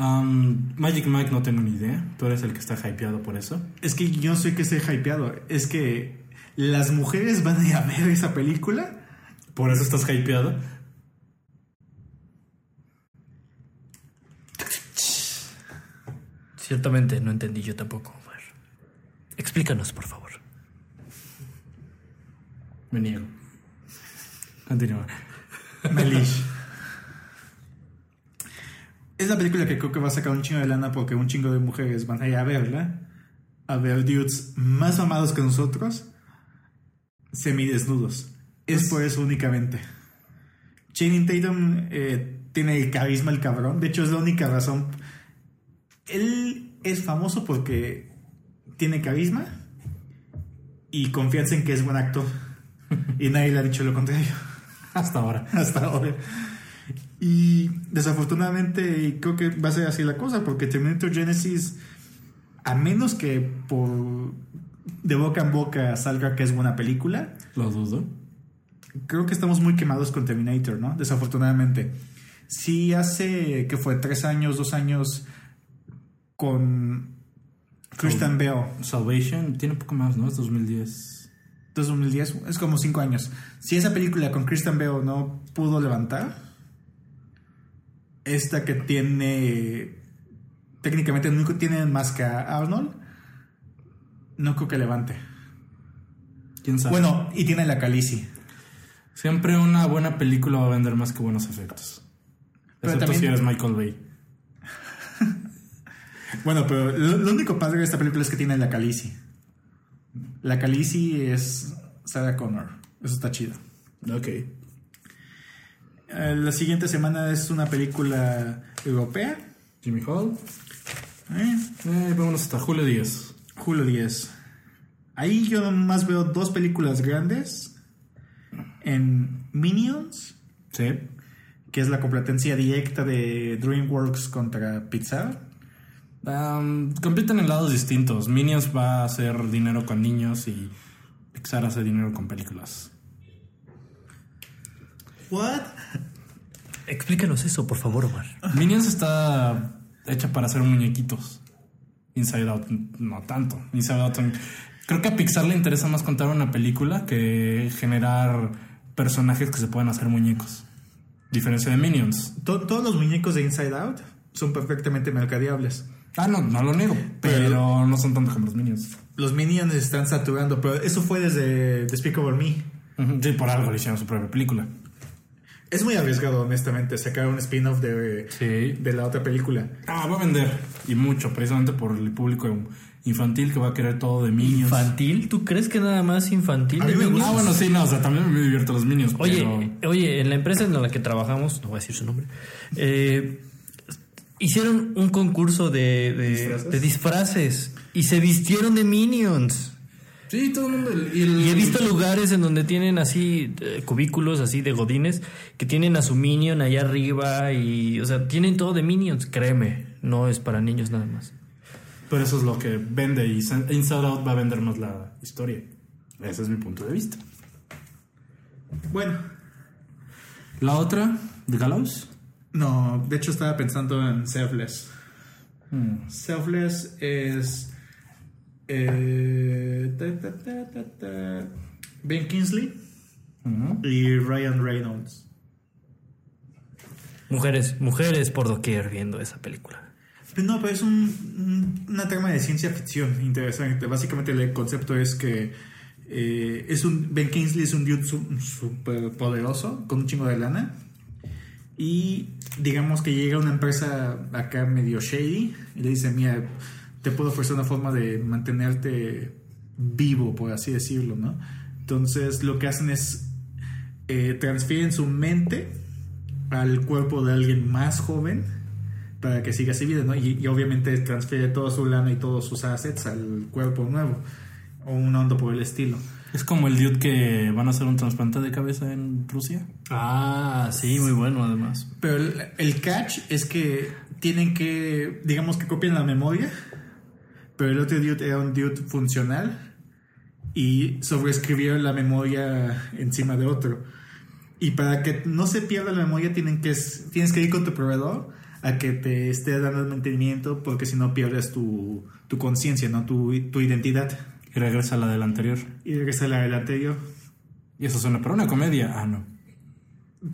Um, Magic Mike no tengo ni idea. Tú eres el que está hypeado por eso. Es que yo no soy que esté hypeado. Es que las mujeres van a ir a ver esa película. Por eso estás hypeado. Ciertamente no entendí yo tampoco, Omar. Explícanos, por favor. Me niego. Continúa. Melish. Es la película que creo que va a sacar un chingo de lana porque un chingo de mujeres van a ir a verla. A ver dudes más amados que nosotros. Semidesnudos. Es por eso únicamente. Channing Tatum eh, tiene el carisma el cabrón. De hecho, es la única razón. Él es famoso porque tiene carisma y confianza en que es buen actor. Y nadie le ha dicho lo contrario. Hasta ahora. hasta ahora. Y desafortunadamente creo que va a ser así la cosa, porque Terminator Genesis, a menos que por de boca en boca salga que es buena película, Lo dudo. creo que estamos muy quemados con Terminator, ¿no? Desafortunadamente. Sí hace, que fue? Tres años, dos años con Christian Bale. Salvation tiene un poco más, ¿no? Es 2010. 2010, es como cinco años. Si esa película con Christian Bale no pudo levantar, esta que tiene técnicamente no tiene más que a Arnold, no creo que levante. ¿Quién sabe? Bueno, y tiene la Calici. Siempre una buena película va a vender más que buenos efectos. Pero Excepto también- si eres Michael Bay. Bueno, pero lo, lo único padre de esta película es que tiene la Calici. La Calici es Sarah Connor. Eso está chido. Ok. Eh, la siguiente semana es una película europea. Jimmy Hall. Eh, Eh, vámonos hasta julio 10. Julio 10. Ahí yo más veo dos películas grandes. En Minions, Sí. que es la competencia directa de DreamWorks contra Pixar. Um, compiten en lados distintos. Minions va a hacer dinero con niños y Pixar hace dinero con películas. ¿What? Explícanos eso, por favor, Omar. Minions está hecha para hacer muñequitos. Inside Out, no tanto. Inside Out, creo que a Pixar le interesa más contar una película que generar personajes que se puedan hacer muñecos. Diferencia de Minions. To- todos los muñecos de Inside Out son perfectamente mercadeables. Ah, no, no lo niego, pero no son tanto como los Minions. Los Minions están saturando, pero eso fue desde Despicable Me. Ujú, Sí, por algo le hicieron su propia película. Es muy arriesgado, honestamente, sacar un spin-off de, Sí. de la otra película. Ah, va a vender. Y mucho, precisamente por el público infantil que va a querer todo de Minions. ¿Infantil? ¿Tú crees que nada más infantil? De niños? Ah, bueno, sí, no, o sea, también me divierto los Minions. Oye, pero- oye, en la empresa en la que trabajamos, no voy a decir su nombre, eh, hicieron un concurso de, de- ¿Disfraces? de disfraces y se vistieron de Minions. Sí, todo el mundo. Y, el- Y he visto lugares en donde tienen así eh, cubículos así de godines que tienen a su Minion allá arriba y, o sea, tienen todo de Minions, créeme, no es para niños nada más. Pero eso es lo que vende y Inside Out va a vender más la historia. Ese es mi punto de vista. Bueno, La otra, The Gallows. no, de hecho estaba pensando en Selfless. Hmm. Selfless es. Eh, ta, ta, ta, ta, ta, ben Kingsley y Ryan Reynolds. Mujeres, mujeres por doquier viendo esa película. No, pero es un- una trama de ciencia ficción interesante. Básicamente el concepto es que eh, es un Ben Kingsley es un dude súper poderoso con un chingo de lana y digamos que llega una empresa acá medio shady y le dice mira te puedo ofrecer una forma de mantenerte vivo por así decirlo, ¿no? Entonces lo que hacen es eh, transfieren su mente al cuerpo de alguien más joven para que siga así vida, ¿no? Y, y obviamente transfiere toda su lana y todos sus assets al cuerpo nuevo. o una onda por el estilo. Es como el dude que van a hacer un trasplante de cabeza en Rusia. Ah, sí, muy bueno además. Pero el, el catch es que tienen que, digamos que copian la memoria, pero el otro dude era un dude funcional y sobreescribieron la memoria encima de otro. Y para que no se pierda la memoria tienen que, tienes que ir con tu proveedor a que te esté dando el mantenimiento porque si no pierdes tu, tu conciencia, ¿no? Tu, tu identidad. Y regresa a la del anterior. Y regresa a la del anterior. Y eso suena para una comedia. Ah, no.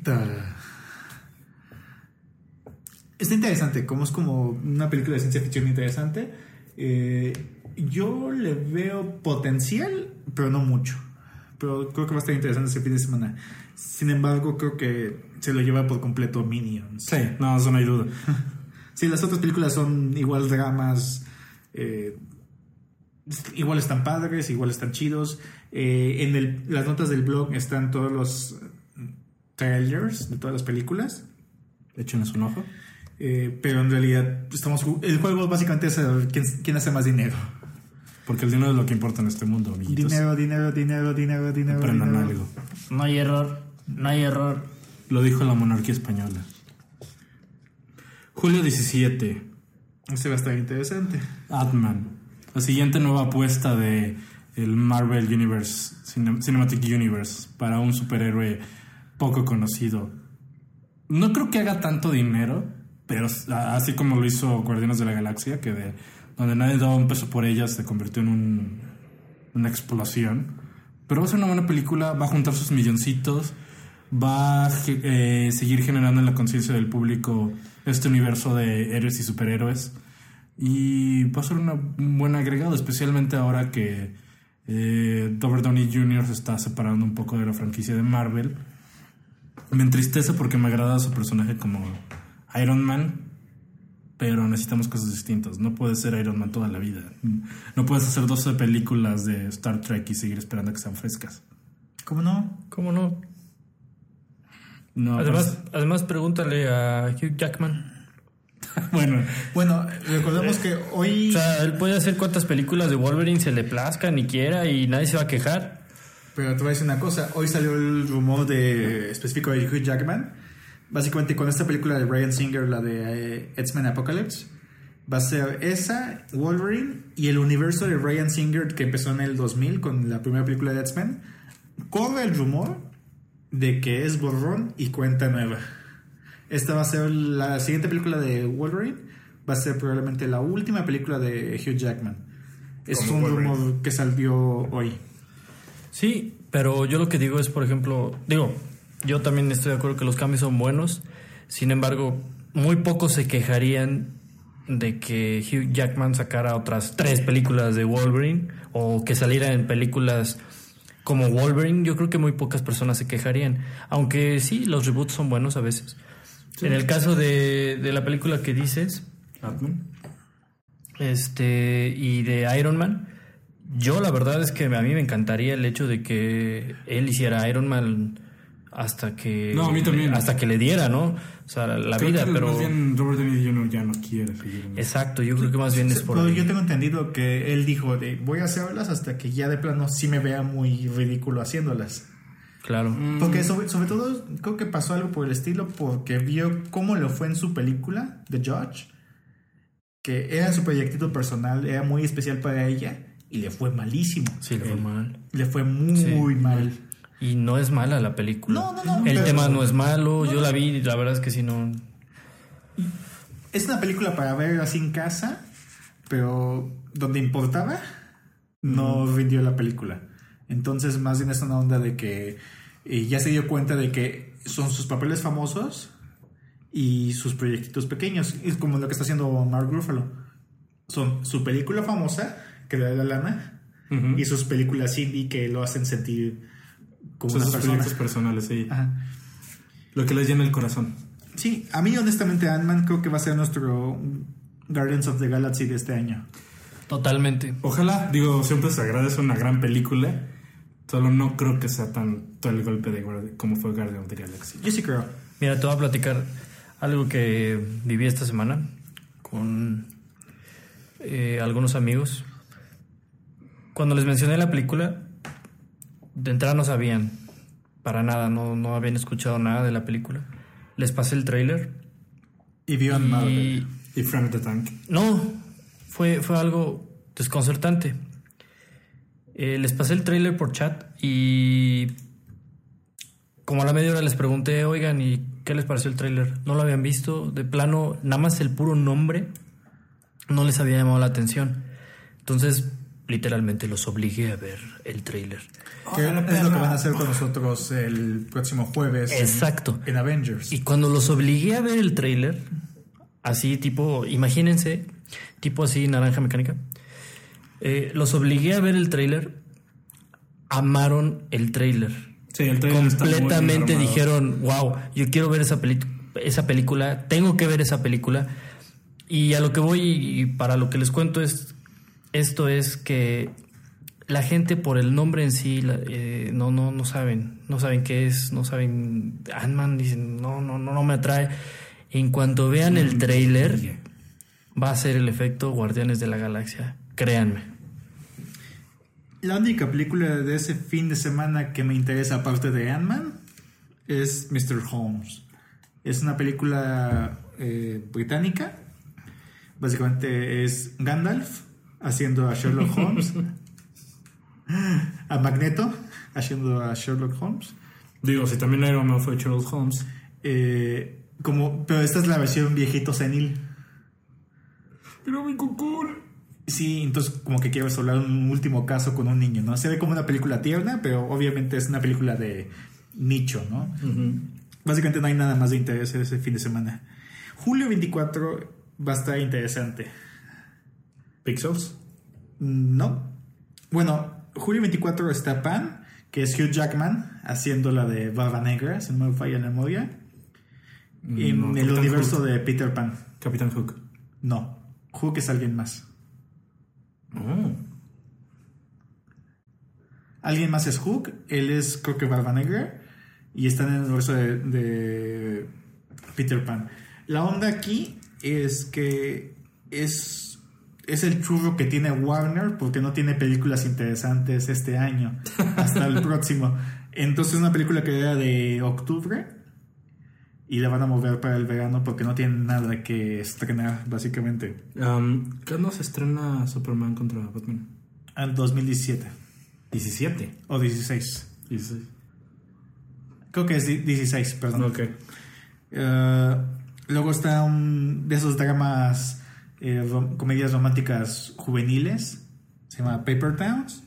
Ta- Está interesante, como es como una película de ciencia ficción interesante. Eh, yo le veo potencial, pero no mucho. Pero creo que va a estar interesante ese fin de semana. Sin embargo, creo que se lo lleva por completo Minions. Sí, no, eso no hay duda. Sí, las otras películas son igual dramas. eh, igual están padres, igual están chidos. Eh, en el- las notas del blog están todos los trailers de todas las películas. Échenos un ojo. Eh, pero en realidad estamos el juego básicamente es saber quién, quién hace más dinero. Porque el dinero es lo que importa en este mundo, amiguitos. Dinero, dinero, dinero, dinero, dinero. Aprendan dinero. algo. No hay error, no hay error. Lo dijo la monarquía española. Julio 17. Este va a estar interesante. Atman. La siguiente nueva apuesta de el Marvel Universe, Cine- Cinematic Universe, para un superhéroe poco conocido. No creo que haga tanto dinero, pero así como lo hizo Guardianes de la Galaxia, que de donde nadie daba un peso por ellas se convirtió en un- una explosión. Pero va a ser una buena película, va a juntar sus milloncitos, va a eh, seguir generando en la conciencia del público este universo de héroes y superhéroes. Y va a ser un buen agregado, especialmente ahora que eh, Robert Downey Jr. se está separando un poco de la franquicia de Marvel. Me entristece porque me agrada su personaje como Iron Man, pero necesitamos cosas distintas. No puedes ser Iron Man toda la vida. No puedes hacer 12 películas de Star Trek y seguir esperando a que sean frescas. ¿Cómo no? ¿Cómo no? No, Además, además pregúntale a Hugh Jackman. pues, bueno, Bueno, recordemos que hoy. O sea, él puede hacer cuantas películas de Wolverine se le plazcan y quiera y nadie se va a quejar. Pero te voy a decir una cosa. Hoy salió el rumor de específico de Hugh Jackman. Básicamente con esta película de Brian Singer, la de eh, X-Men Apocalypse, va a ser esa, Wolverine y el universo de Brian Singer que empezó en el 2000 con la primera película de X-Men. Corre el rumor de que es borrón y cuenta nueva. Esta va a ser la siguiente película de Wolverine. Va a ser probablemente la última película de Hugh Jackman. Es un Wolverine. rumor que salió hoy. Sí, pero yo lo que digo es, por ejemplo, digo, yo también estoy de acuerdo que los cambios son buenos. Sin embargo, muy pocos se quejarían de que Hugh Jackman sacara otras tres películas de Wolverine o que saliera en películas como Wolverine. Yo creo que muy pocas personas se quejarían. Aunque sí, los reboots son buenos a veces. En el caso de, de la película que dices, Batman. este y de Iron Man yo la verdad es que a mí me encantaría el hecho de que él hiciera Iron Man hasta que No, a mí también. hasta que le diera no o sea la, Creo vida que pero Más bien Robert Downey Jr. ya no quiere seguir exacto yo creo que más bien es por Pero ahí. yo tengo entendido que él dijo de voy a hacerlas hasta que ya de plano sí me vea muy ridículo haciéndolas. claro Porque sobre, sobre todo creo que pasó algo por el estilo porque vio cómo le fue en su película, The Judge, que era su proyectito personal, era muy especial para ella y le fue malísimo. sí le fue mal Le fue muy Sí. mal. Y no es mala la película No, no, no, el tema no es malo yo la vi y la verdad es que sí no Es una película para ver así en casa, pero donde importaba, no rindió la película. Entonces, más bien es una onda de que eh, ya se dio cuenta de que son sus papeles famosos y sus proyectitos pequeños. Es como lo que está haciendo Mark Ruffalo. Son su película famosa, que le da la lana, y sus películas indie que lo hacen sentir como Son una sus persona. proyectos personales, sí. Ajá. Lo que les llena el corazón. Sí, a mí honestamente Ant-Man creo que va a ser nuestro Guardians of the Galaxy de este año. totalmente Ojalá, digo, siempre se agradece una gran película. Solo no creo que sea tanto el golpe de como fue Guardian of the Galaxy. Yo sí creo. Mira, te voy a platicar algo que viví esta semana con eh, algunos amigos. cuando les mencioné la película, de entrada no sabían para nada, no, no habían escuchado nada de la película. Les pasé el tráiler Y Marvel. y Y Frank the Tank. no, fue, fue algo desconcertante. Eh, les pasé el tráiler por chat y como a la media hora les pregunté, oigan, ¿y qué les pareció el tráiler? No lo habían visto, de plano, nada más el puro nombre no les había llamado la atención. Entonces, literalmente los obligué a ver el tráiler. Que es lo que van a hacer con nosotros el próximo jueves. Exacto. En, Avengers. Y cuando los obligué a ver el tráiler, así tipo, imagínense, tipo así naranja mecánica, eh, los obligué a ver el tráiler, amaron el tráiler. Sí, el trailer está muy bien Completamente armado. dijeron, wow, yo quiero ver esa, peli- esa película, tengo que ver esa película. Y a lo que voy y para lo que les cuento es, esto es que la gente por el nombre en sí eh, no, no, no saben, no saben qué es, no saben, Ant-Man dicen, no, no, no, no me atrae. En cuanto vean el trailer, va a ser el efecto Guardianes de la Galaxia, créanme. La única película de ese fin de semana que me interesa aparte de Ant-Man es Mr. Holmes. Es una película eh, británica. Básicamente es Gandalf haciendo a Sherlock Holmes. a Magneto haciendo a Sherlock Holmes. Digo, si también Iron Man fue Charles Holmes. Eh, como, pero esta es la versión viejito senil. Pero mi cool. Sí, entonces como que quiero resolver un último caso con un niño, ¿no? Se ve como una película tierna, pero obviamente es una película de nicho, ¿no? Básicamente no hay nada más de interés ese fin de semana. Julio 24 va a estar interesante. Pixels. No. Bueno, julio 24 está Pan, que es Hugh Jackman haciendo la de Barba Negra, si no me falla la memoria. En No, el Capitán universo Hook. de Peter Pan. Capitán Hook. No. Hook es alguien más. Oh. Alguien más es Hook, él es creo que Barba Negra y están en el universo de, de Peter Pan. La onda aquí es que es, es el churro que tiene Warner porque no tiene películas interesantes este año hasta el próximo. Entonces es una película que era de octubre y la van a mover para el verano porque no tienen nada que estrenar básicamente. Um, ¿Cuándo se estrena Superman contra Batman? Al 2017 17. o 16. 16. Creo que es di- 16, perdón. Ok. Eh, luego está un de esos dramas, eh, rom- comedias románticas juveniles. Se llama Paper Towns.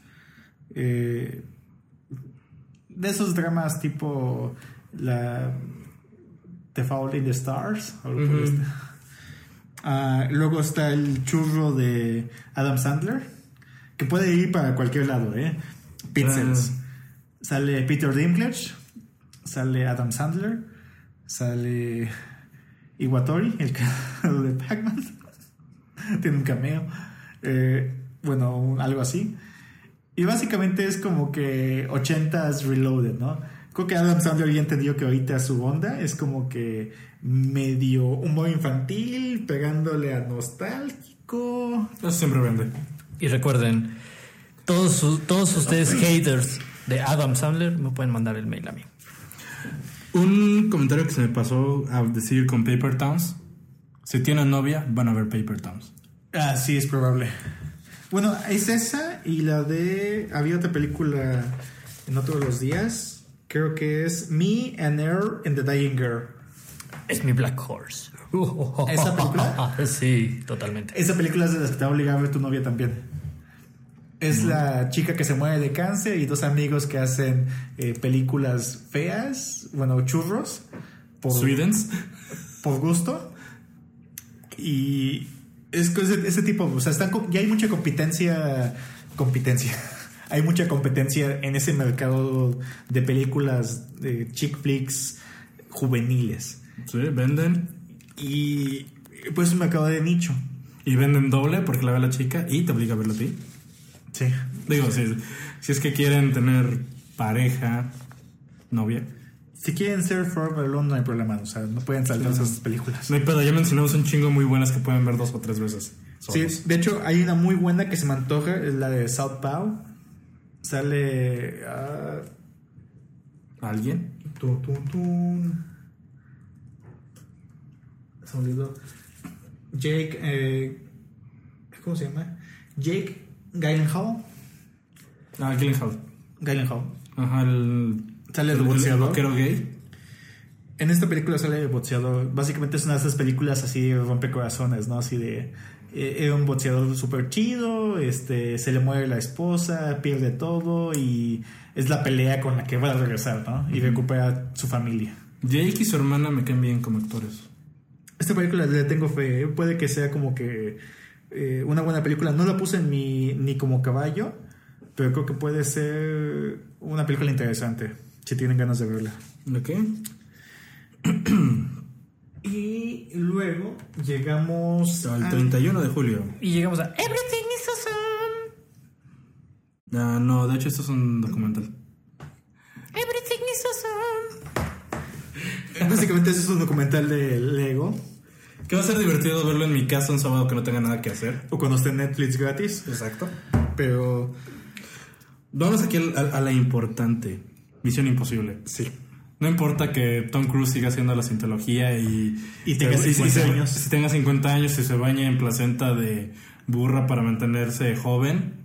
Eh, de esos dramas tipo la The Fault in the Stars. o algo. Ah, luego está el churro de Adam Sandler, que puede ir para cualquier lado, ¿eh? Pixels. Sale Peter Dinklage, sale Adam Sandler, sale Iwatori, el creador de Pac-Man. Tiene un cameo. Eh, bueno, un- algo así. Y básicamente es como que 80s Reloaded, ¿no? Creo que Adam Sandler ya entendió que ahorita su onda es como que medio humor infantil, pegándole a nostálgico. Eso siempre vende. Y recuerden, todos, todos ustedes haters de Adam Sandler me pueden mandar el mail a mí. Un comentario que se me pasó a decir con Paper Towns. Si tienen novia, van a ver Paper Towns. Ah, sí, es probable. Bueno, es esa y la de. Había otra película en otros los días. Creo que es Me and Her and the Dying Girl. Es mi Black Horse. ¿Esa película? Sí, totalmente. Esa película es de las que te va a obligar a ver tu novia también. Es la chica que se muere de cáncer y dos amigos que hacen eh, películas feas, bueno, churros, por, Swedens. por gusto. Y es que ese, ese tipo, o sea, están, ya hay mucha competencia, competencia. Hay mucha competencia en ese mercado de películas de chick flicks juveniles. Sí, venden. Y pues es un mercado de nicho. Y venden doble porque la ve la chica y te obliga a verlo a ti. Sí. Digo, si, si es que quieren tener pareja, novia. Si quieren ser Forever Alone, no hay problema. O sea, no pueden saltar esas películas. No hay pedo, ya mencionamos un chingo muy buenas que pueden ver dos o tres veces. Sí, de hecho, hay una muy buena que se me antoja, es la de Southpaw. Sale. ah, ¿Alguien? tun, tun, tun. Se me olvidó. Jake. eh, ¿Cómo se llama? Jake Gyllenhaal. Ah, Gyllenhaal. Gyllenhaal. Ajá, el... Sale el el boxeador. vaquero gay. En esta película sale el boxeador. Básicamente es una de esas películas así rompecorazones, ¿no? Así de. eh, Era un boxeador súper chido, este, se le muere la esposa, pierde todo y es la pelea con la que va a regresar, ¿no? Y recupera su familia. Jake y su hermana me caen bien como actores. Esta película le tengo fe, ¿eh? puede que sea como que eh, una buena película. No la puse en mi, ni como caballo, pero creo que puede ser una película interesante, si tienen ganas de verla. ¿Ok? Y luego llegamos Al al 31 de julio. Y llegamos a Everything is awesome. Ah, no, de hecho esto es un documental. Everything is awesome. Básicamente ese es un documental de Lego. Que va a ser divertido verlo en mi casa un sábado que no tenga nada que hacer. O cuando esté Netflix gratis. Exacto. Pero Vamos aquí a la importante. Misión imposible. sí. No importa que Tom Cruise siga haciendo la cientología y... Y tenga y- y 50 se- años. Si tenga 50 años y se bañe en placenta de burra para mantenerse joven.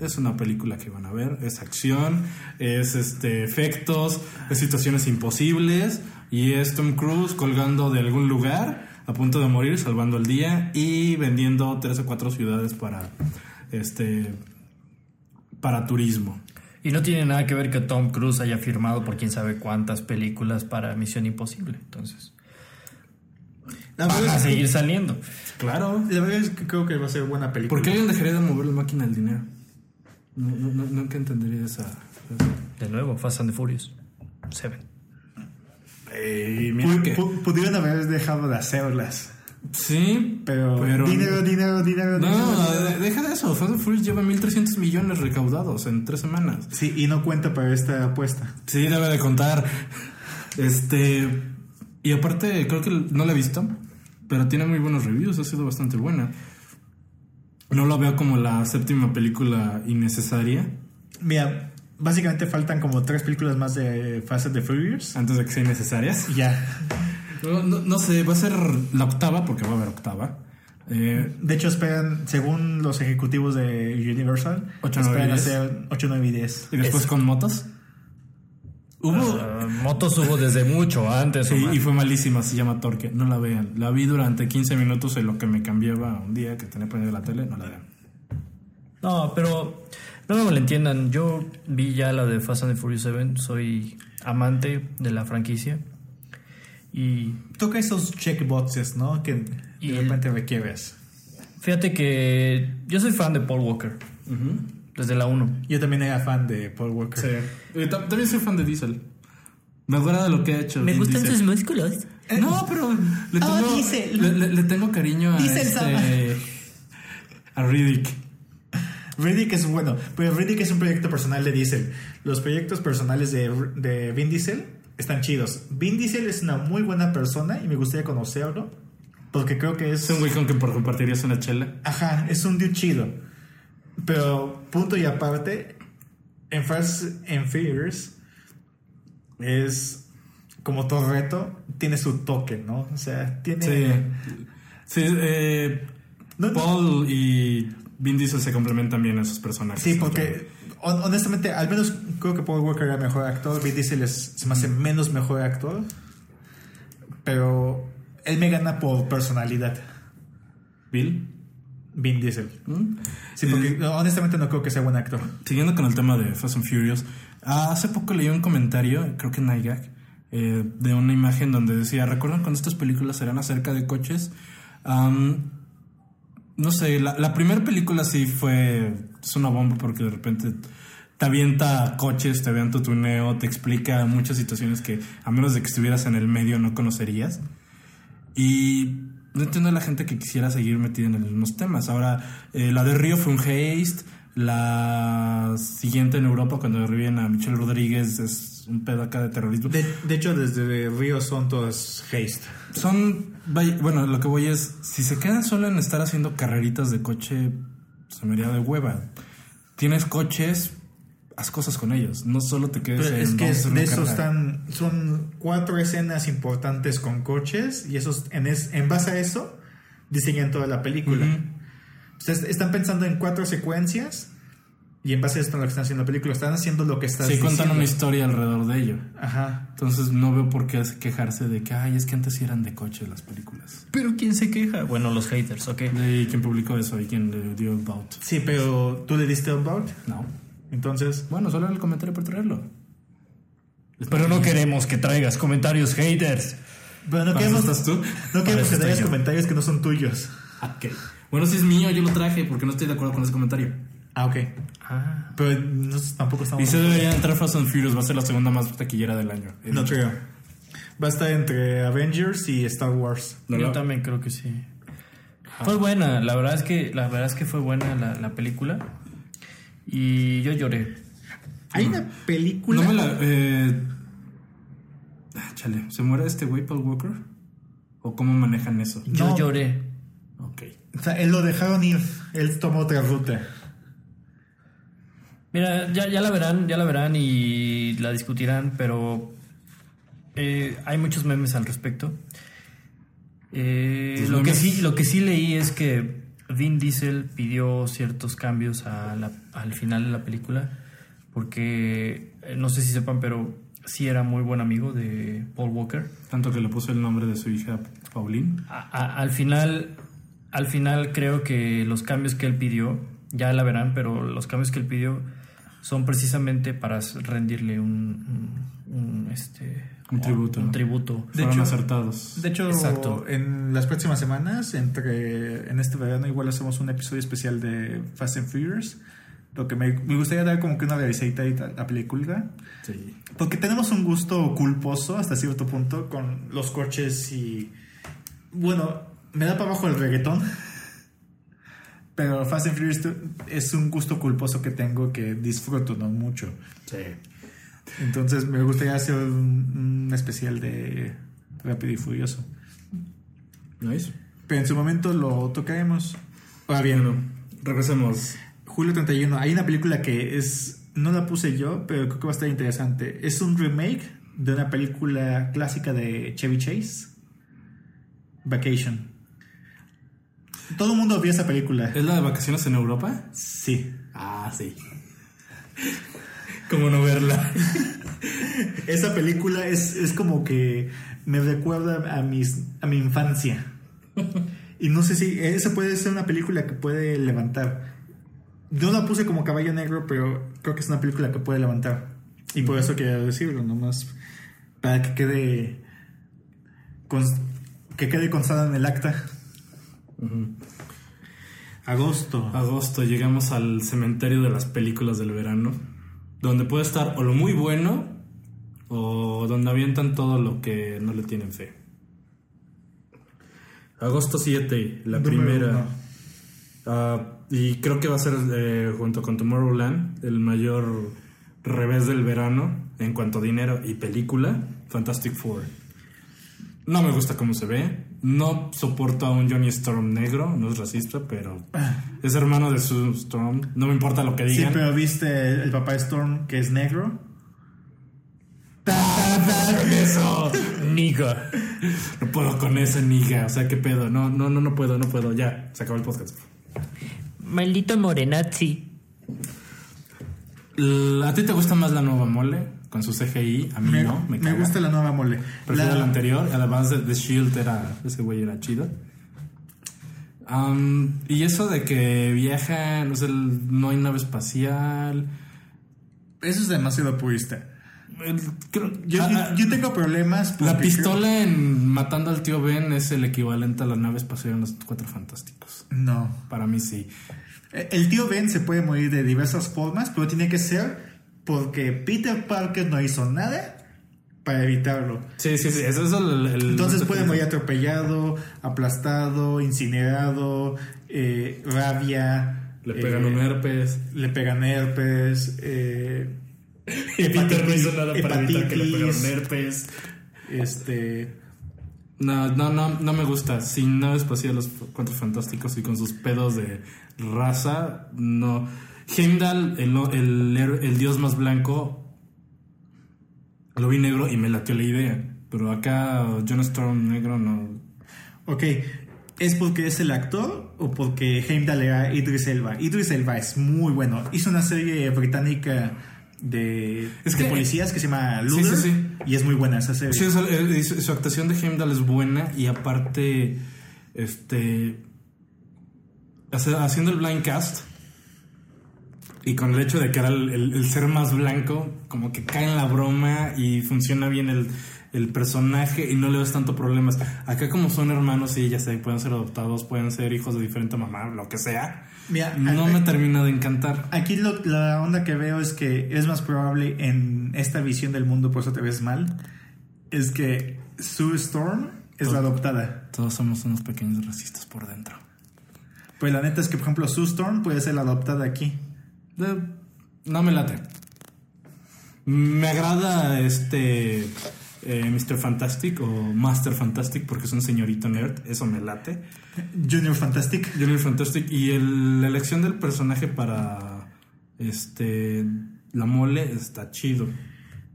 Es una película que van a ver. Es acción, es este efectos, es situaciones imposibles. Y es Tom Cruise colgando de algún lugar, a punto de morir, salvando el día y vendiendo tres o cuatro ciudades para este para turismo. Y no tiene nada que ver que Tom Cruise haya firmado por quién sabe cuántas películas para Misión Imposible. Entonces, La van a que, seguir saliendo. Claro. la verdad es que creo que va a ser buena película. ¿Por qué alguien dejaría de mover la máquina del dinero? No, no- no- nunca entendería esa. De nuevo, Fast and the Furious. Seven. Eh, mira que- pudieron haber dejado de hacerlas. Sí, Pero, dinero, dinero, dinero, No, dinero, de- dinero. deja de eso. Fast and Furious lleva 1.300 millones recaudados en tres semanas. Sí, y no cuenta para esta apuesta. Sí, debe de contar. Este. Y aparte, creo que no la he visto, pero tiene muy buenos reviews. Ha sido bastante buena. No la veo como la séptima película innecesaria Mira, básicamente faltan como tres películas más de Fast and the Furious. antes de que sean necesarias. Ya. No, no- no sé, va a ser la octava, porque va a haber octava. Eh, De hecho, esperan, según los ejecutivos de Universal, Ocho, nueve, esperan diez. hacer 8, 9 y 10. y después con motos. Hubo. Ah, motos hubo desde mucho antes. Sí, y fue malísima, se llama Torque. No la vean. La vi durante 15 minutos en lo que me cambiaba un día que tenía prendida la tele. No la vean. No, pero no me malentiendan. Yo vi ya la de Fast and the Furious 7. Soy amante de la franquicia. Y Toca esos checkboxes, ¿no? Que de el- repente requieres. fíjate que yo soy fan de Paul Walker. Desde la 1. Yo también era fan de Paul Walker. Eh, tam- también soy fan de Diesel. Me acuerdo de lo que ha hecho. Me gustan Diesel. sus músculos. No, pero le Oh, tengo, Diesel. le, le- le tengo cariño a Diesel este, a Riddick. Riddick es bueno, pero Riddick es un proyecto personal de Diesel. Los proyectos personales de, de Vin Diesel están chidos. Vin Diesel es una muy buena persona y me gustaría conocerlo. Porque creo que es. Es un güey con que por compartirías una chela. Ajá, es un dude chido. Pero, punto y aparte, en Fast and Furious es como todo reto, tiene su toque, ¿no? O sea, tiene. Sí. Sí, eh, No- Paul y Vin Diesel se complementan bien a esos personajes. Sí, porque honestamente, al menos creo que Paul Walker era mejor actor, Vin Diesel es- se me hace menos mejor actor, pero él me gana por personalidad, Bill. Vin Diesel. ¿Mm? Sí, porque no, honestamente no creo que sea buen actor. Siguiendo con el tema de Fast and Furious, hace poco leí un comentario, creo que en eh, de una imagen donde decía, ¿recuerdan cuando estas películas eran acerca de coches? Am, no sé, la, primera película sí fue, es una bomba porque de repente te avienta coches, te avienta tuneo, te explica muchas situaciones que a menos de que estuvieras en el medio no conocerías. Y no entiendo a la gente que quisiera seguir metida en los mismos temas. Ahora, eh, la de Río fue un haste. La siguiente en Europa, cuando reviven a Michelle Rodríguez, es un pedo acá de terrorismo. De, de hecho, desde Río son todas haste. Son, bueno, lo que voy es, si se quedan solo en estar haciendo carreritas de coche, se me haría de hueva. Tienes coches, haz cosas con ellos, no solo te quedes Pero en... es que es- de eso están. Son cuatro escenas importantes con coches. Y esos, en, es- en base a eso, diseñan toda la película. Están pensando en cuatro secuencias. Y en base a esto, lo que están haciendo la película, están haciendo lo que estás Sí, cuentan diciendo. una historia alrededor de ello. Ajá. Entonces no veo por qué quejarse de que, ay, es que antes sí eran de coche las películas. Pero ¿quién se queja? Bueno, los haters, ok. ¿Y quién publicó eso? ¿Y quién le dio vote? Sí, pero tú le diste vote. No. Entonces, Bueno, solo era el comentario por traerlo. Pero no queremos que traigas comentarios haters. pero no ¿Para queremos, estás tú? no queremos que traigas yo. comentarios que no son tuyos. Ok. Bueno, si es mío, yo lo traje porque no estoy de acuerdo con ese comentario. Ah, ok. Ah. Pero nosotros tampoco estamos. Y se debería entrar Fast and Furious, va a ser la segunda más taquillera del año. No creo. Va a estar entre Avengers y Star Wars. No, Yo no. también creo que sí. Fue buena, la verdad es que la verdad es que fue buena la, la película. Y yo lloré. Hay una película. No me la. Eh... ah, Chale, ¿se muere este güey, Paul Walker? ¿O cómo manejan eso? Yo No. lloré. Ok. O sea, él lo dejaron ir. Él tomó otra ruta. Mira, ya, ya la verán, ya la verán y la discutirán, pero eh, hay muchos memes al respecto. Eh, lo, que sí, lo que sí leí es que Vin Diesel pidió ciertos cambios a la- al final de la película, porque eh, no sé si sepan, pero sí era muy buen amigo de Paul Walker. Tanto que le puso el nombre de su hija Pauline. A- a- al final, al final creo que los cambios que él pidió, ya la verán, pero los cambios que él pidió son precisamente para rendirle un, un- un, este Un tributo, un tributo. De Fueron hecho- acertados. De hecho, Exacto. en las próximas semanas, entre en este verano, igual hacemos un episodio especial de Fast and Furious. Lo que me, me gustaría dar como que una revisita a la película. Sí. Porque tenemos un gusto culposo hasta cierto punto con los coches y. Bueno, me da para abajo el reggaetón. Pero Fast and Furious es un gusto culposo que tengo que disfruto, ¿no? Mucho. Sí. Entonces me gustaría hacer un, un especial de Rápido y Furioso. Nice. Pero en su momento lo tocaremos. Ahora bien, Bueno, regresemos. Julio 31, hay una película que es. No la puse yo, pero creo que va a estar interesante. Es un remake de una película clásica de Chevy Chase, Vacation. Todo el mundo vio esa película. ¿Es la de vacaciones en Europa? Sí. Ah, sí. ¿Cómo no verla? Esa película es, es como que me recuerda a, mis, a mi infancia. Y no sé si esa puede ser una película que puede levantar. Yo la puse como caballo negro, pero creo que es una película que puede levantar. Y por eso quería decirlo, nomás para que quede que quede constado en el acta. Agosto. Agosto, llegamos al cementerio de las películas del verano, donde puede estar o lo muy bueno o donde avientan todo lo que no le tienen fe. Agosto 7, la Número primera. Ah, y creo que va a ser eh, junto con Tomorrowland el mayor revés del verano en cuanto a dinero y película, Fantastic Four. No me gusta cómo se ve. No soporto a un Johnny Storm negro, no es racista, pero es hermano de Sue Storm. No me importa lo que Sí, digan. pero viste el papá de Storm que es negro. eso. Niga. No puedo con esa niga, o sea, qué pedo. No, no, no, no puedo, no puedo. Ya, se acabó el podcast. Maldito morenazi. L- ¿A ti te gusta más la nueva mole con su CGI? A mí Me, no, me, me gusta la nueva mole. Prefiero La- el anterior, además de The Shield era, ese güey era chido. Am, y eso de que viaja, no sé, no hay nave espacial. Eso es demasiado purista. El- creo- Yo, ah, yo tengo problemas. la pistola en Matando al tío Ben es el equivalente a la nave espacial en los Cuatro Fantásticos. No. Para mí sí. El tío Ben se puede morir de diversas formas, pero tiene que ser porque Peter Parker no hizo nada para evitarlo. Sí, sí, sí. Eso es el. el- Entonces puede morir atropellado, aplastado, incinerado, eh, rabia. Le eh, pegan un herpes. Le pegan herpes. eh, Y Peter no hizo nada para evitar que le pegaran herpes. Este. No, no, no, no me gusta. Si no es los cuatro fantásticos y con sus pedos de raza, no. Heimdall, el, el, el dios más blanco, lo vi negro y me latió la idea. Pero acá John Storm negro no. Ok. ¿Es porque es el actor o porque Heimdall era Idris Elba? Idris Elba es muy bueno. Hizo una serie británica de, Es de que- policías que se llama Sí, Luther sí, sí. y es muy buena esa serie. Sí, eh, su, actuación de Heimdall es buena y aparte, este, haciendo el blind cast y con el hecho de que era el, el- el ser más blanco, como que cae en la broma y funciona bien el, el personaje y no le ves tanto problemas. Acá como son hermanos y ya sé, pueden ser adoptados, pueden ser hijos de diferente mamá, lo que sea. Mira, No me termina de encantar. Aquí lo- la onda que veo es que es más probable en esta visión del mundo, por eso te ves mal, es que Sue Storm es la adoptada. Todos somos unos pequeños racistas por dentro. Pues la neta es que, por ejemplo, Sue Storm puede ser la adoptada aquí. Eh, No me late. Me agrada este eh, Mr. Fantastic o Master Fantastic porque es un señorito nerd. Eso me late. Junior Fantastic. Junior Fantastic y el- la elección del personaje para este la mole está chido.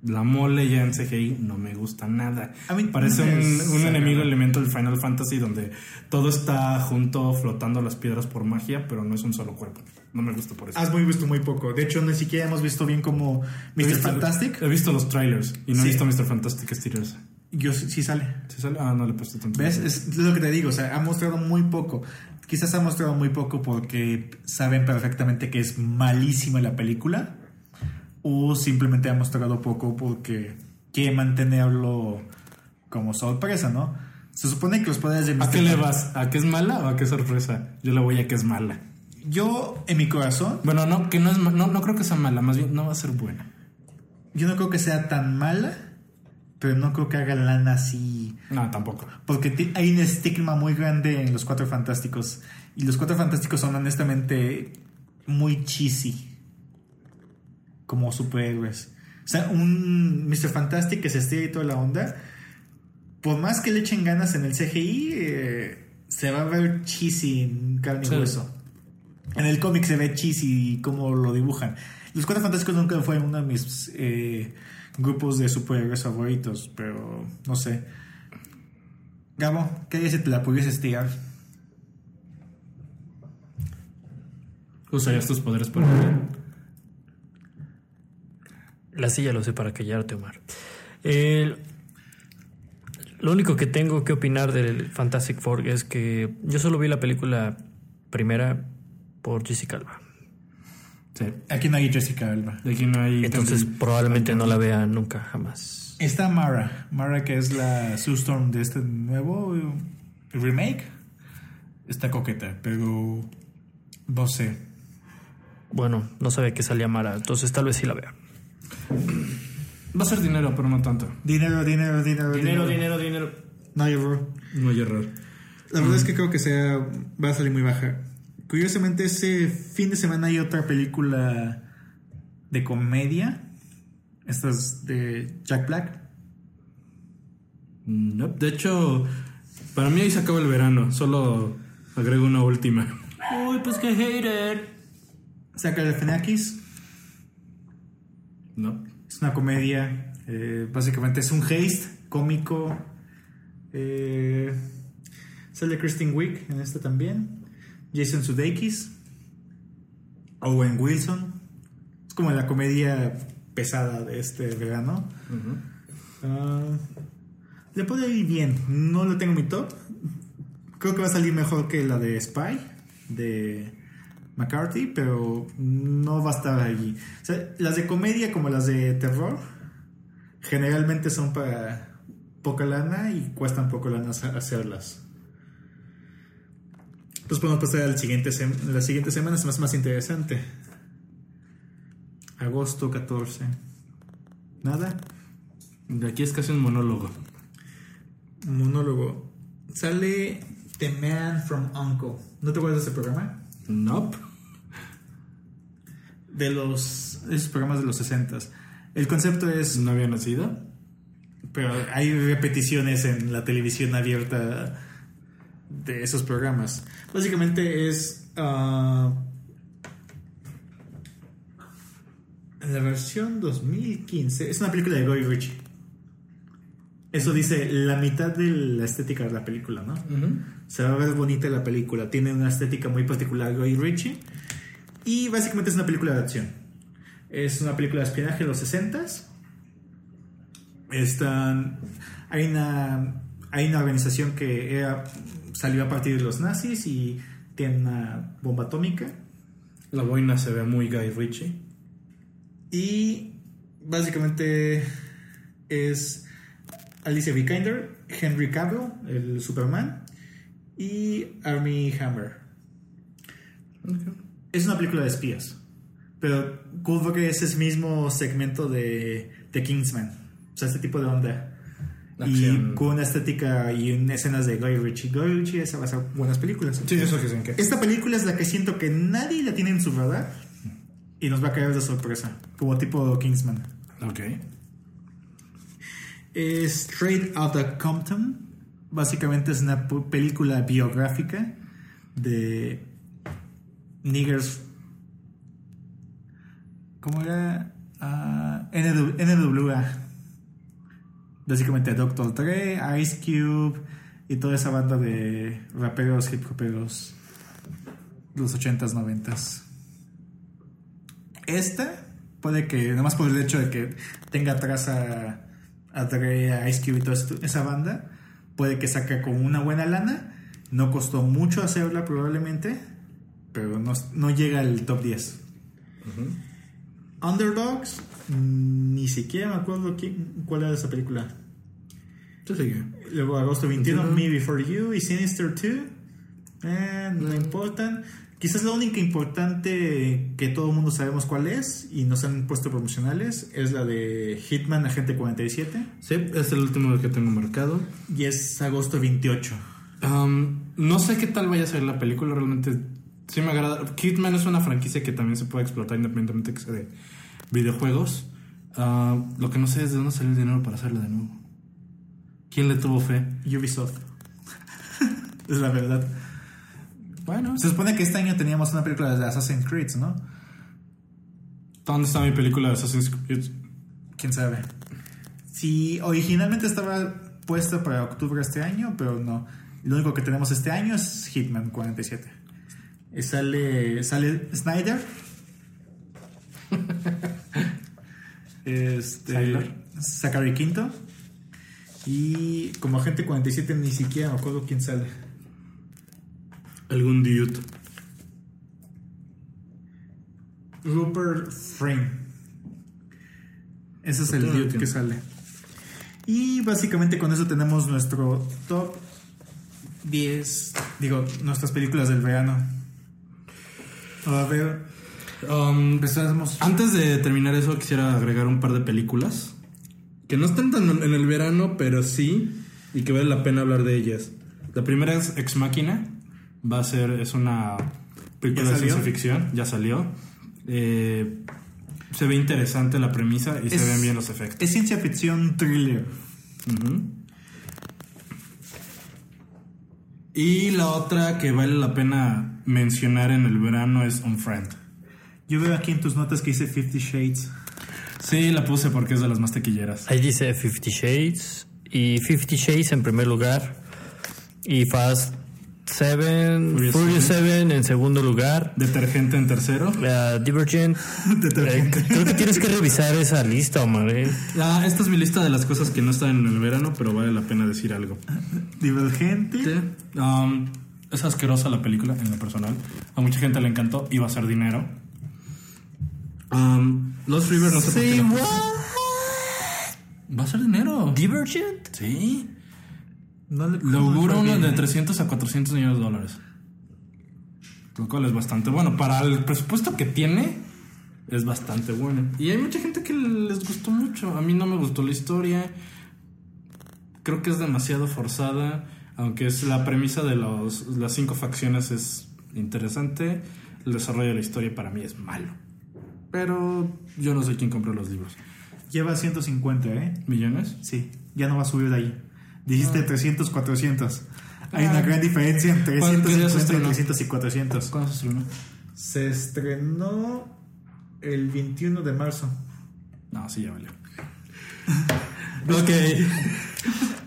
La mole ya en CGI no me gusta nada. A mí Parece un, un enemigo elemento del Final Fantasy donde todo está junto flotando las piedras por magia, pero no es un solo cuerpo. No me gusta por eso. Has muy visto muy poco. De hecho, ni siquiera hemos visto bien como Mr. visto- Fantastic. He visto los trailers y no Sí. he visto Mr. Fantastic estirarse. Yo sí sale. ¿Sí sale? Ah, no le he puesto tanto. ¿Ves? Es lo que te digo. O sea, ha mostrado muy poco. Quizás ha mostrado muy poco porque saben perfectamente que es malísima la película. O simplemente ha mostrado poco porque quiere mantenerlo como sorpresa, ¿no? Se supone que los poderes de ¿A Mr. qué le vas? ¿A qué es mala o a qué sorpresa? Yo le voy a que es mala. Yo, en mi corazón, Bueno, no, que no es no, no creo que sea mala, más bien no va a ser buena. yo no creo que sea tan mala, pero no creo que haga lana así. No, tampoco. Porque hay un estigma muy grande en los Cuatro Fantásticos. Y los Cuatro Fantásticos son honestamente muy cheesy. Como superhéroes. O sea, un Mr. Fantastic que se estira y toda la onda. Por más que le echen ganas en el CGI, eh, se va a ver cheesy en carne y Sí. hueso. En el cómic se ve cheesy como lo dibujan. Los Cuatro Fantásticos nunca fue uno de mis eh, grupos de superhéroes favoritos, pero no sé. Gabo, ¿qué dice te la pudieses estirar? Usarías tus poderes para bien. La silla lo sé para callarte, Omar. El- lo único que tengo que opinar del Fantastic Four es que yo solo vi la película primera por Jessica Alba. Sí. Aquí no hay Jessica Alba. De aquí no hay. Entonces probablemente no la vea nunca jamás. Está Mara. Mara, que es la Sue Storm de este nuevo remake. Está coqueta, pero no sé. Bueno, no sabía que salía Mara, entonces tal vez sí la vea. Va a ser dinero, pero no tanto. Dinero, dinero, dinero, dinero. dinero. No hay error. No hay error. La verdad es que creo que sea, va a salir muy baja. Curiosamente, ese fin de semana hay otra película de comedia. Esta es de Jack Black. No, de hecho, para mí ahí se acaba el verano. Solo agrego una última. Uy, pues que hater. Saca de Fenakis. No. Es una comedia. eh, básicamente es un haste cómico. Eh, sale Kristen Wiig en esta también. Jason Sudeikis. Owen Wilson. Es como la comedia pesada de este verano. Ah, le puede ir bien. No lo tengo en mi top. Creo que va a salir mejor que la de Spy de McCarthy, pero no va a estar allí. O sea, las de comedia como las de terror generalmente son para poca lana y cuestan poco lana hacer- hacerlas. Entonces podemos pasar al siguiente la siguiente semana, es más, más interesante. Agosto 14. ¿Nada? De aquí es casi un monólogo. monólogo. Sale The Man from Uncle. ¿No te acuerdas de ese programa? Nope. De los. Esos programas de los 60 El concepto es, ¿No había nacido? pero hay repeticiones en la televisión abierta de esos programas. Básicamente es ah, en la versión 2015 es una película de Guy Ritchie. Eso dice la mitad de la estética de la película, ¿no? Se va a ver bonita la película. Tiene una estética muy particular Guy Ritchie. Y básicamente es una película de acción. Es una película de espionaje de los 60s. Están, hay, una, hay una organización que era- salió a partir de los nazis y tiene una bomba atómica. La boina se ve muy Guy Ritchie. Y básicamente es Alicia Vikander, Henry Cavill, el Superman, y Armie Hammer. Es una película de espías, pero cubre ese mismo segmento de, de Kingsman. O sea, este tipo de onda. Acción. Y con una estética y en escenas de Guy Ritchie. Guy Ritchie es a hacer buenas películas. Sí, eso que que. Esta película es la que siento que nadie la tiene en su radar y nos va a caer de sorpresa, como tipo Kingsman. Ok. Es Straight Outta Compton. Básicamente es una película biográfica de niggers. ¿Cómo era? Ah, NW NWA. Básicamente Dr. Dre, Ice Cube y toda esa banda de raperos, hip hoperos de los 80s, 90s. Esta puede que, nada más por el hecho de que tenga atrás a, a Dre, a Ice Cube y toda esa banda, puede que saque con una buena lana. No costó mucho hacerla probablemente, pero no, no llega al top 10. Underdogs, ni siquiera me acuerdo quién- cuál era esa película. Luego agosto 21, 21. Me Before You y Sinister 2. Eh, no importan. Quizás la única importante que todo el mundo sabemos cuál es y nos han puesto promocionales es la de Hitman Agente 47 Sí, es el último que tengo marcado. y es agosto 28. Um, no sé qué tal vaya a ser la película, realmente sí me agrada. Kidman es una franquicia que también se puede explotar independientemente que sea de videojuegos. Ah, lo que no sé es de dónde salió el dinero para hacerla de nuevo. ¿Quién le tuvo fe? Ubisoft. es la verdad. Bueno, Se supone que este año teníamos una película de Assassin's Creed, ¿no? ¿dónde está mi película de Assassin's Creed? quién sabe. Sí, originalmente estaba puesta para octubre de este año, pero no. Lo único que tenemos este año es Hitman 47. Y sale, sale Snyder. Este, Sylar. Zachary Quinto. Y como agente 47 ni siquiera me acuerdo quién sale. Algún dude. Rupert Frame. Ese es el dude que sale. Y básicamente con eso tenemos nuestro top 10, digo, nuestras películas del verano. A ver, Um, empezamos. Antes de terminar eso, quisiera agregar un par de películas que no están tan en el verano, pero sí, y que vale la pena hablar de ellas. La primera es Ex Máquina. Va a ser, es una película ¿Ya de ciencia ficción, ya salió. Eh, se ve interesante la premisa y Es- se ven bien los efectos. Es ciencia ficción thriller. Y la otra que vale la pena mencionar en el verano es On Friend. Yo veo aquí en tus notas que dice Fifty Shades. Sí, la puse porque es de las más tequilleras. Ahí dice Fifty Shades. Y Fifty Shades en primer lugar. Y Fast Seven. Furious Furious Seven. Seven en segundo lugar. Detergente en tercero. Uh, Divergent. Eh, creo que tienes que revisar esa lista, Omar. eh. Ah, esta es mi lista de las cosas que no están en el verano, pero vale la pena decir algo. Divergente. Um, es asquerosa la película, en lo personal. A mucha gente le encantó y va a ser dinero. Um, Los River no sé por qué Sí, la- what? Va a ser dinero. Divergent. Sí. No le, auguro uno de 300 a 400 millones de dólares. Lo cual es bastante bueno. Para el presupuesto que tiene, es bastante bueno. Y hay mucha gente que les gustó mucho. A mí no me gustó la historia. Creo que es demasiado forzada. Aunque es la premisa de los, las cinco facciones es interesante. El desarrollo de la historia para mí es malo. Pero yo no sé quién compró los libros. Lleva 150, ¿eh? ¿Millones? Sí, ya no va a subir de ahí. Dijiste 300, 400. Hay una Ah. gran diferencia entre ¿Cuántos días 150, estrenó? 300 y 400. ¿Cuándo se estrenó? Se estrenó el 21 de marzo. No, sí, ya valió. ok.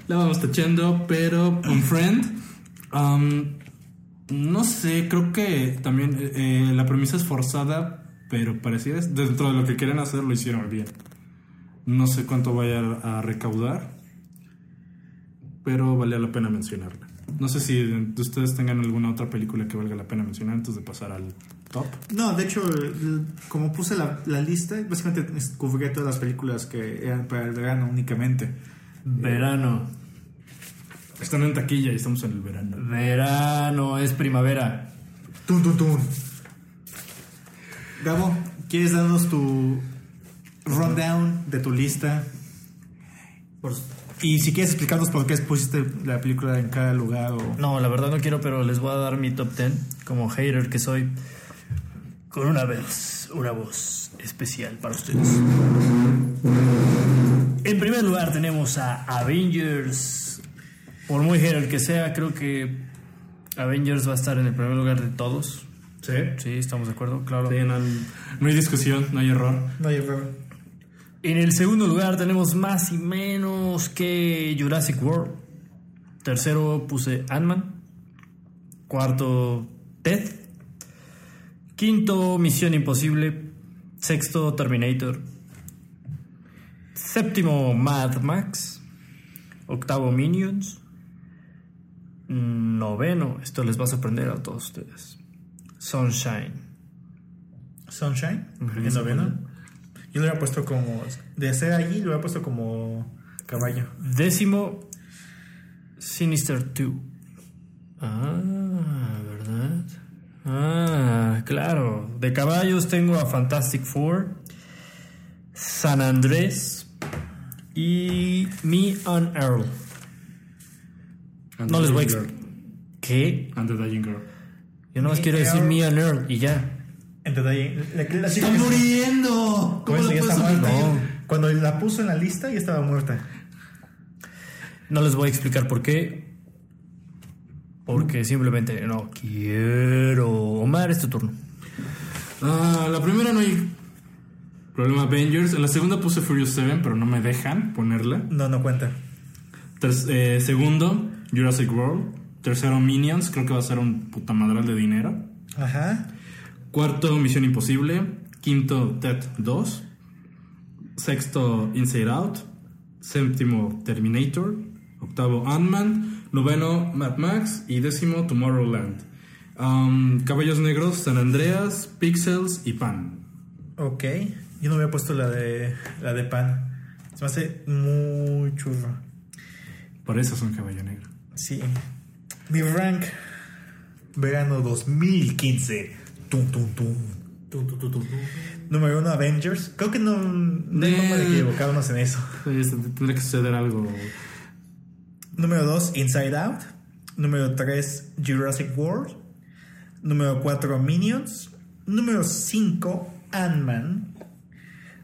La vamos tachando, pero un friend. um, no sé, creo que también eh, eh, la premisa es forzada, pero pareciera dentro de lo que quieren hacer lo hicieron bien. No sé cuánto vaya a recaudar, pero vale la pena mencionarla. No sé si de ustedes tengan alguna otra película que valga la pena mencionar antes de pasar al top. No, de hecho, el- como puse la, la lista, básicamente cubrí todas las películas que eran para el verano únicamente. Verano. Están en taquilla y estamos en el verano. Verano es primavera. Tun, tun, tun. Gabo, ¿quieres darnos tu rundown de tu lista? Y si quieres explicarnos por qué pusiste la película en cada lugar o... No, la verdad no quiero, pero les voy a dar mi top 10 como hater que soy. Con una vez, una voz especial para ustedes. En primer lugar tenemos a Avengers. Por muy hater que sea, creo que Avengers va a estar en el primer lugar de todos. Sí. Sí, estamos de acuerdo, claro. Sí, no, no hay discusión, no hay error. No, yo creo. En el segundo lugar tenemos más y menos que Jurassic World. Tercero puse Ant-Man. Cuarto, Ted. Quinto, Misión Imposible. Sexto, Terminator. Séptimo, Mad Max. Octavo, Minions. Noveno, esto les va a sorprender a todos ustedes. Sunshine. Sunshine, en noveno. Yo lo hubiera puesto como... De ser allí, lo hubiera puesto como caballo. Décimo, Sinister 2. Ah, ¿verdad? Ah, claro. De caballos tengo a Fantastic Four, San Andrés y Me and Earl. And No les voy a. ¿Qué? And the Dying Girl. Yo nomás Me quiero decir Earl. Me and Earl y ya. Entonces ahí... La, la chica ¡Está que- muriendo! Cuando la puso en la lista, ya estaba muerta. No les voy a explicar por qué. Porque simplemente no quiero. Omar, es tu turno. Ah, la primera no hay problema Avengers. En la segunda puse Furious 7, pero no me dejan ponerla. No, no cuenta. Eh, segundo, Jurassic World. Tercero, Minions. Creo que va a ser un puta madral de dinero. Ajá. Cuarto, Misión Imposible. Quinto, Ted 2. Sexto, Inside Out. Séptimo, Terminator. Octavo, Ant-Man. Noveno, Mad Max. Y décimo, Tomorrowland. Um, Caballos Negros, San Andreas, Pixels y Pan. Ok. Yo no había puesto la de la de pan. Se me hace muy churro. Por eso son Caballo Negro. Sí. Mi rank. Verano 2015. Tum, tum, tum. Número uno, Avengers. Creo que no, no hay Eh. forma de equivocarnos en eso. Pues, Tendría que suceder algo. Número 2, Inside Out. Número 3, Jurassic World. Número 4, Minions. Número 5, Ant-Man.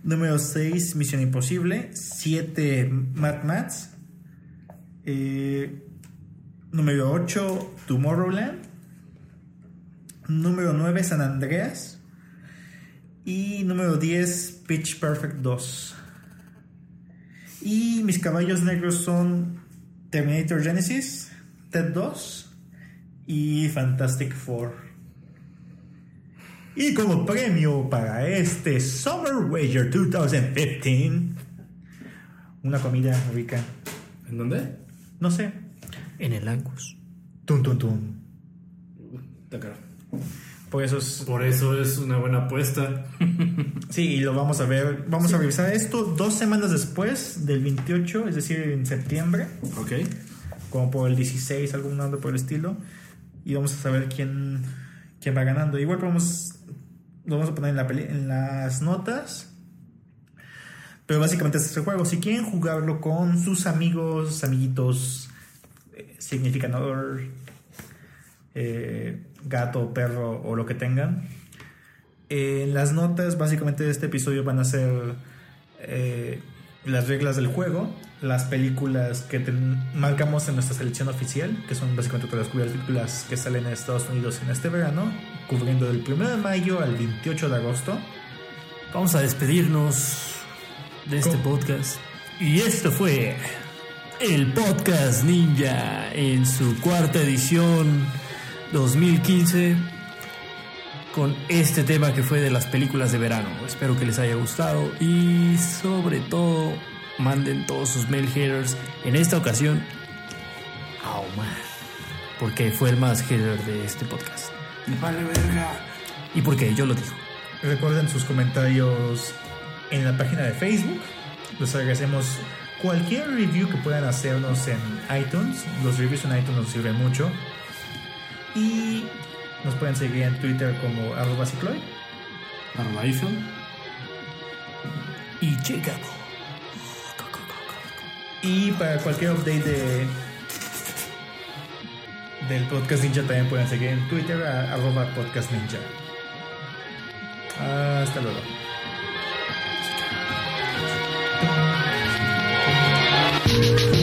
Número 6, Misión Imposible. 7, Mad Max. Eh, número 8, Tomorrowland. Número 9, San Andreas. Y número 10, Pitch Perfect 2. Y mis caballos negros son Terminator Genesis, Ted 2 y Fantastic Four. Y como premio para este Summer Wager 2015, una comida rica. ¿En dónde? No sé. En el Angus. Tun, tun, tun. Está caro. Por eso es- Por eso es una buena apuesta. Sí, y lo vamos a ver. Vamos a revisar esto dos semanas después del 28, es decir, en septiembre. ok. como por el 16, algún nombre por el estilo. Y vamos a saber quién, quién va ganando. Igual vamos, lo vamos a poner en, la peli- en las notas. Pero básicamente es este juego. Si quieren jugarlo con sus amigos, amiguitos, significador, eh, gato, perro o lo que tengan. En las notas básicamente de este episodio van a ser eh, las reglas del juego, las películas que ten- marcamos en nuestra selección oficial, que son básicamente todas las películas que salen en Estados Unidos en este verano, cubriendo del 1 de mayo al 28 de agosto. Vamos a despedirnos de este ¿Cómo? podcast. Y esto fue el Podcast Ninja en su cuarta edición 2015 con este tema que fue de las películas de verano. Espero que les haya gustado y sobre todo manden todos sus mail haters. En esta ocasión a Omar, porque fue el más hater de este podcast. Vale, verga. Y porque yo lo digo. Recuerden sus comentarios en la página de Facebook. Les agradecemos cualquier review que puedan hacernos en iTunes. Los reviews en iTunes nos sirven mucho. Y nos pueden seguir en Twitter como arroba cicloid. Arroba. Y llegamos. Y para cualquier update de del podcast ninja también pueden seguir en Twitter a arroba podcast ninja. Hasta luego. Thank you.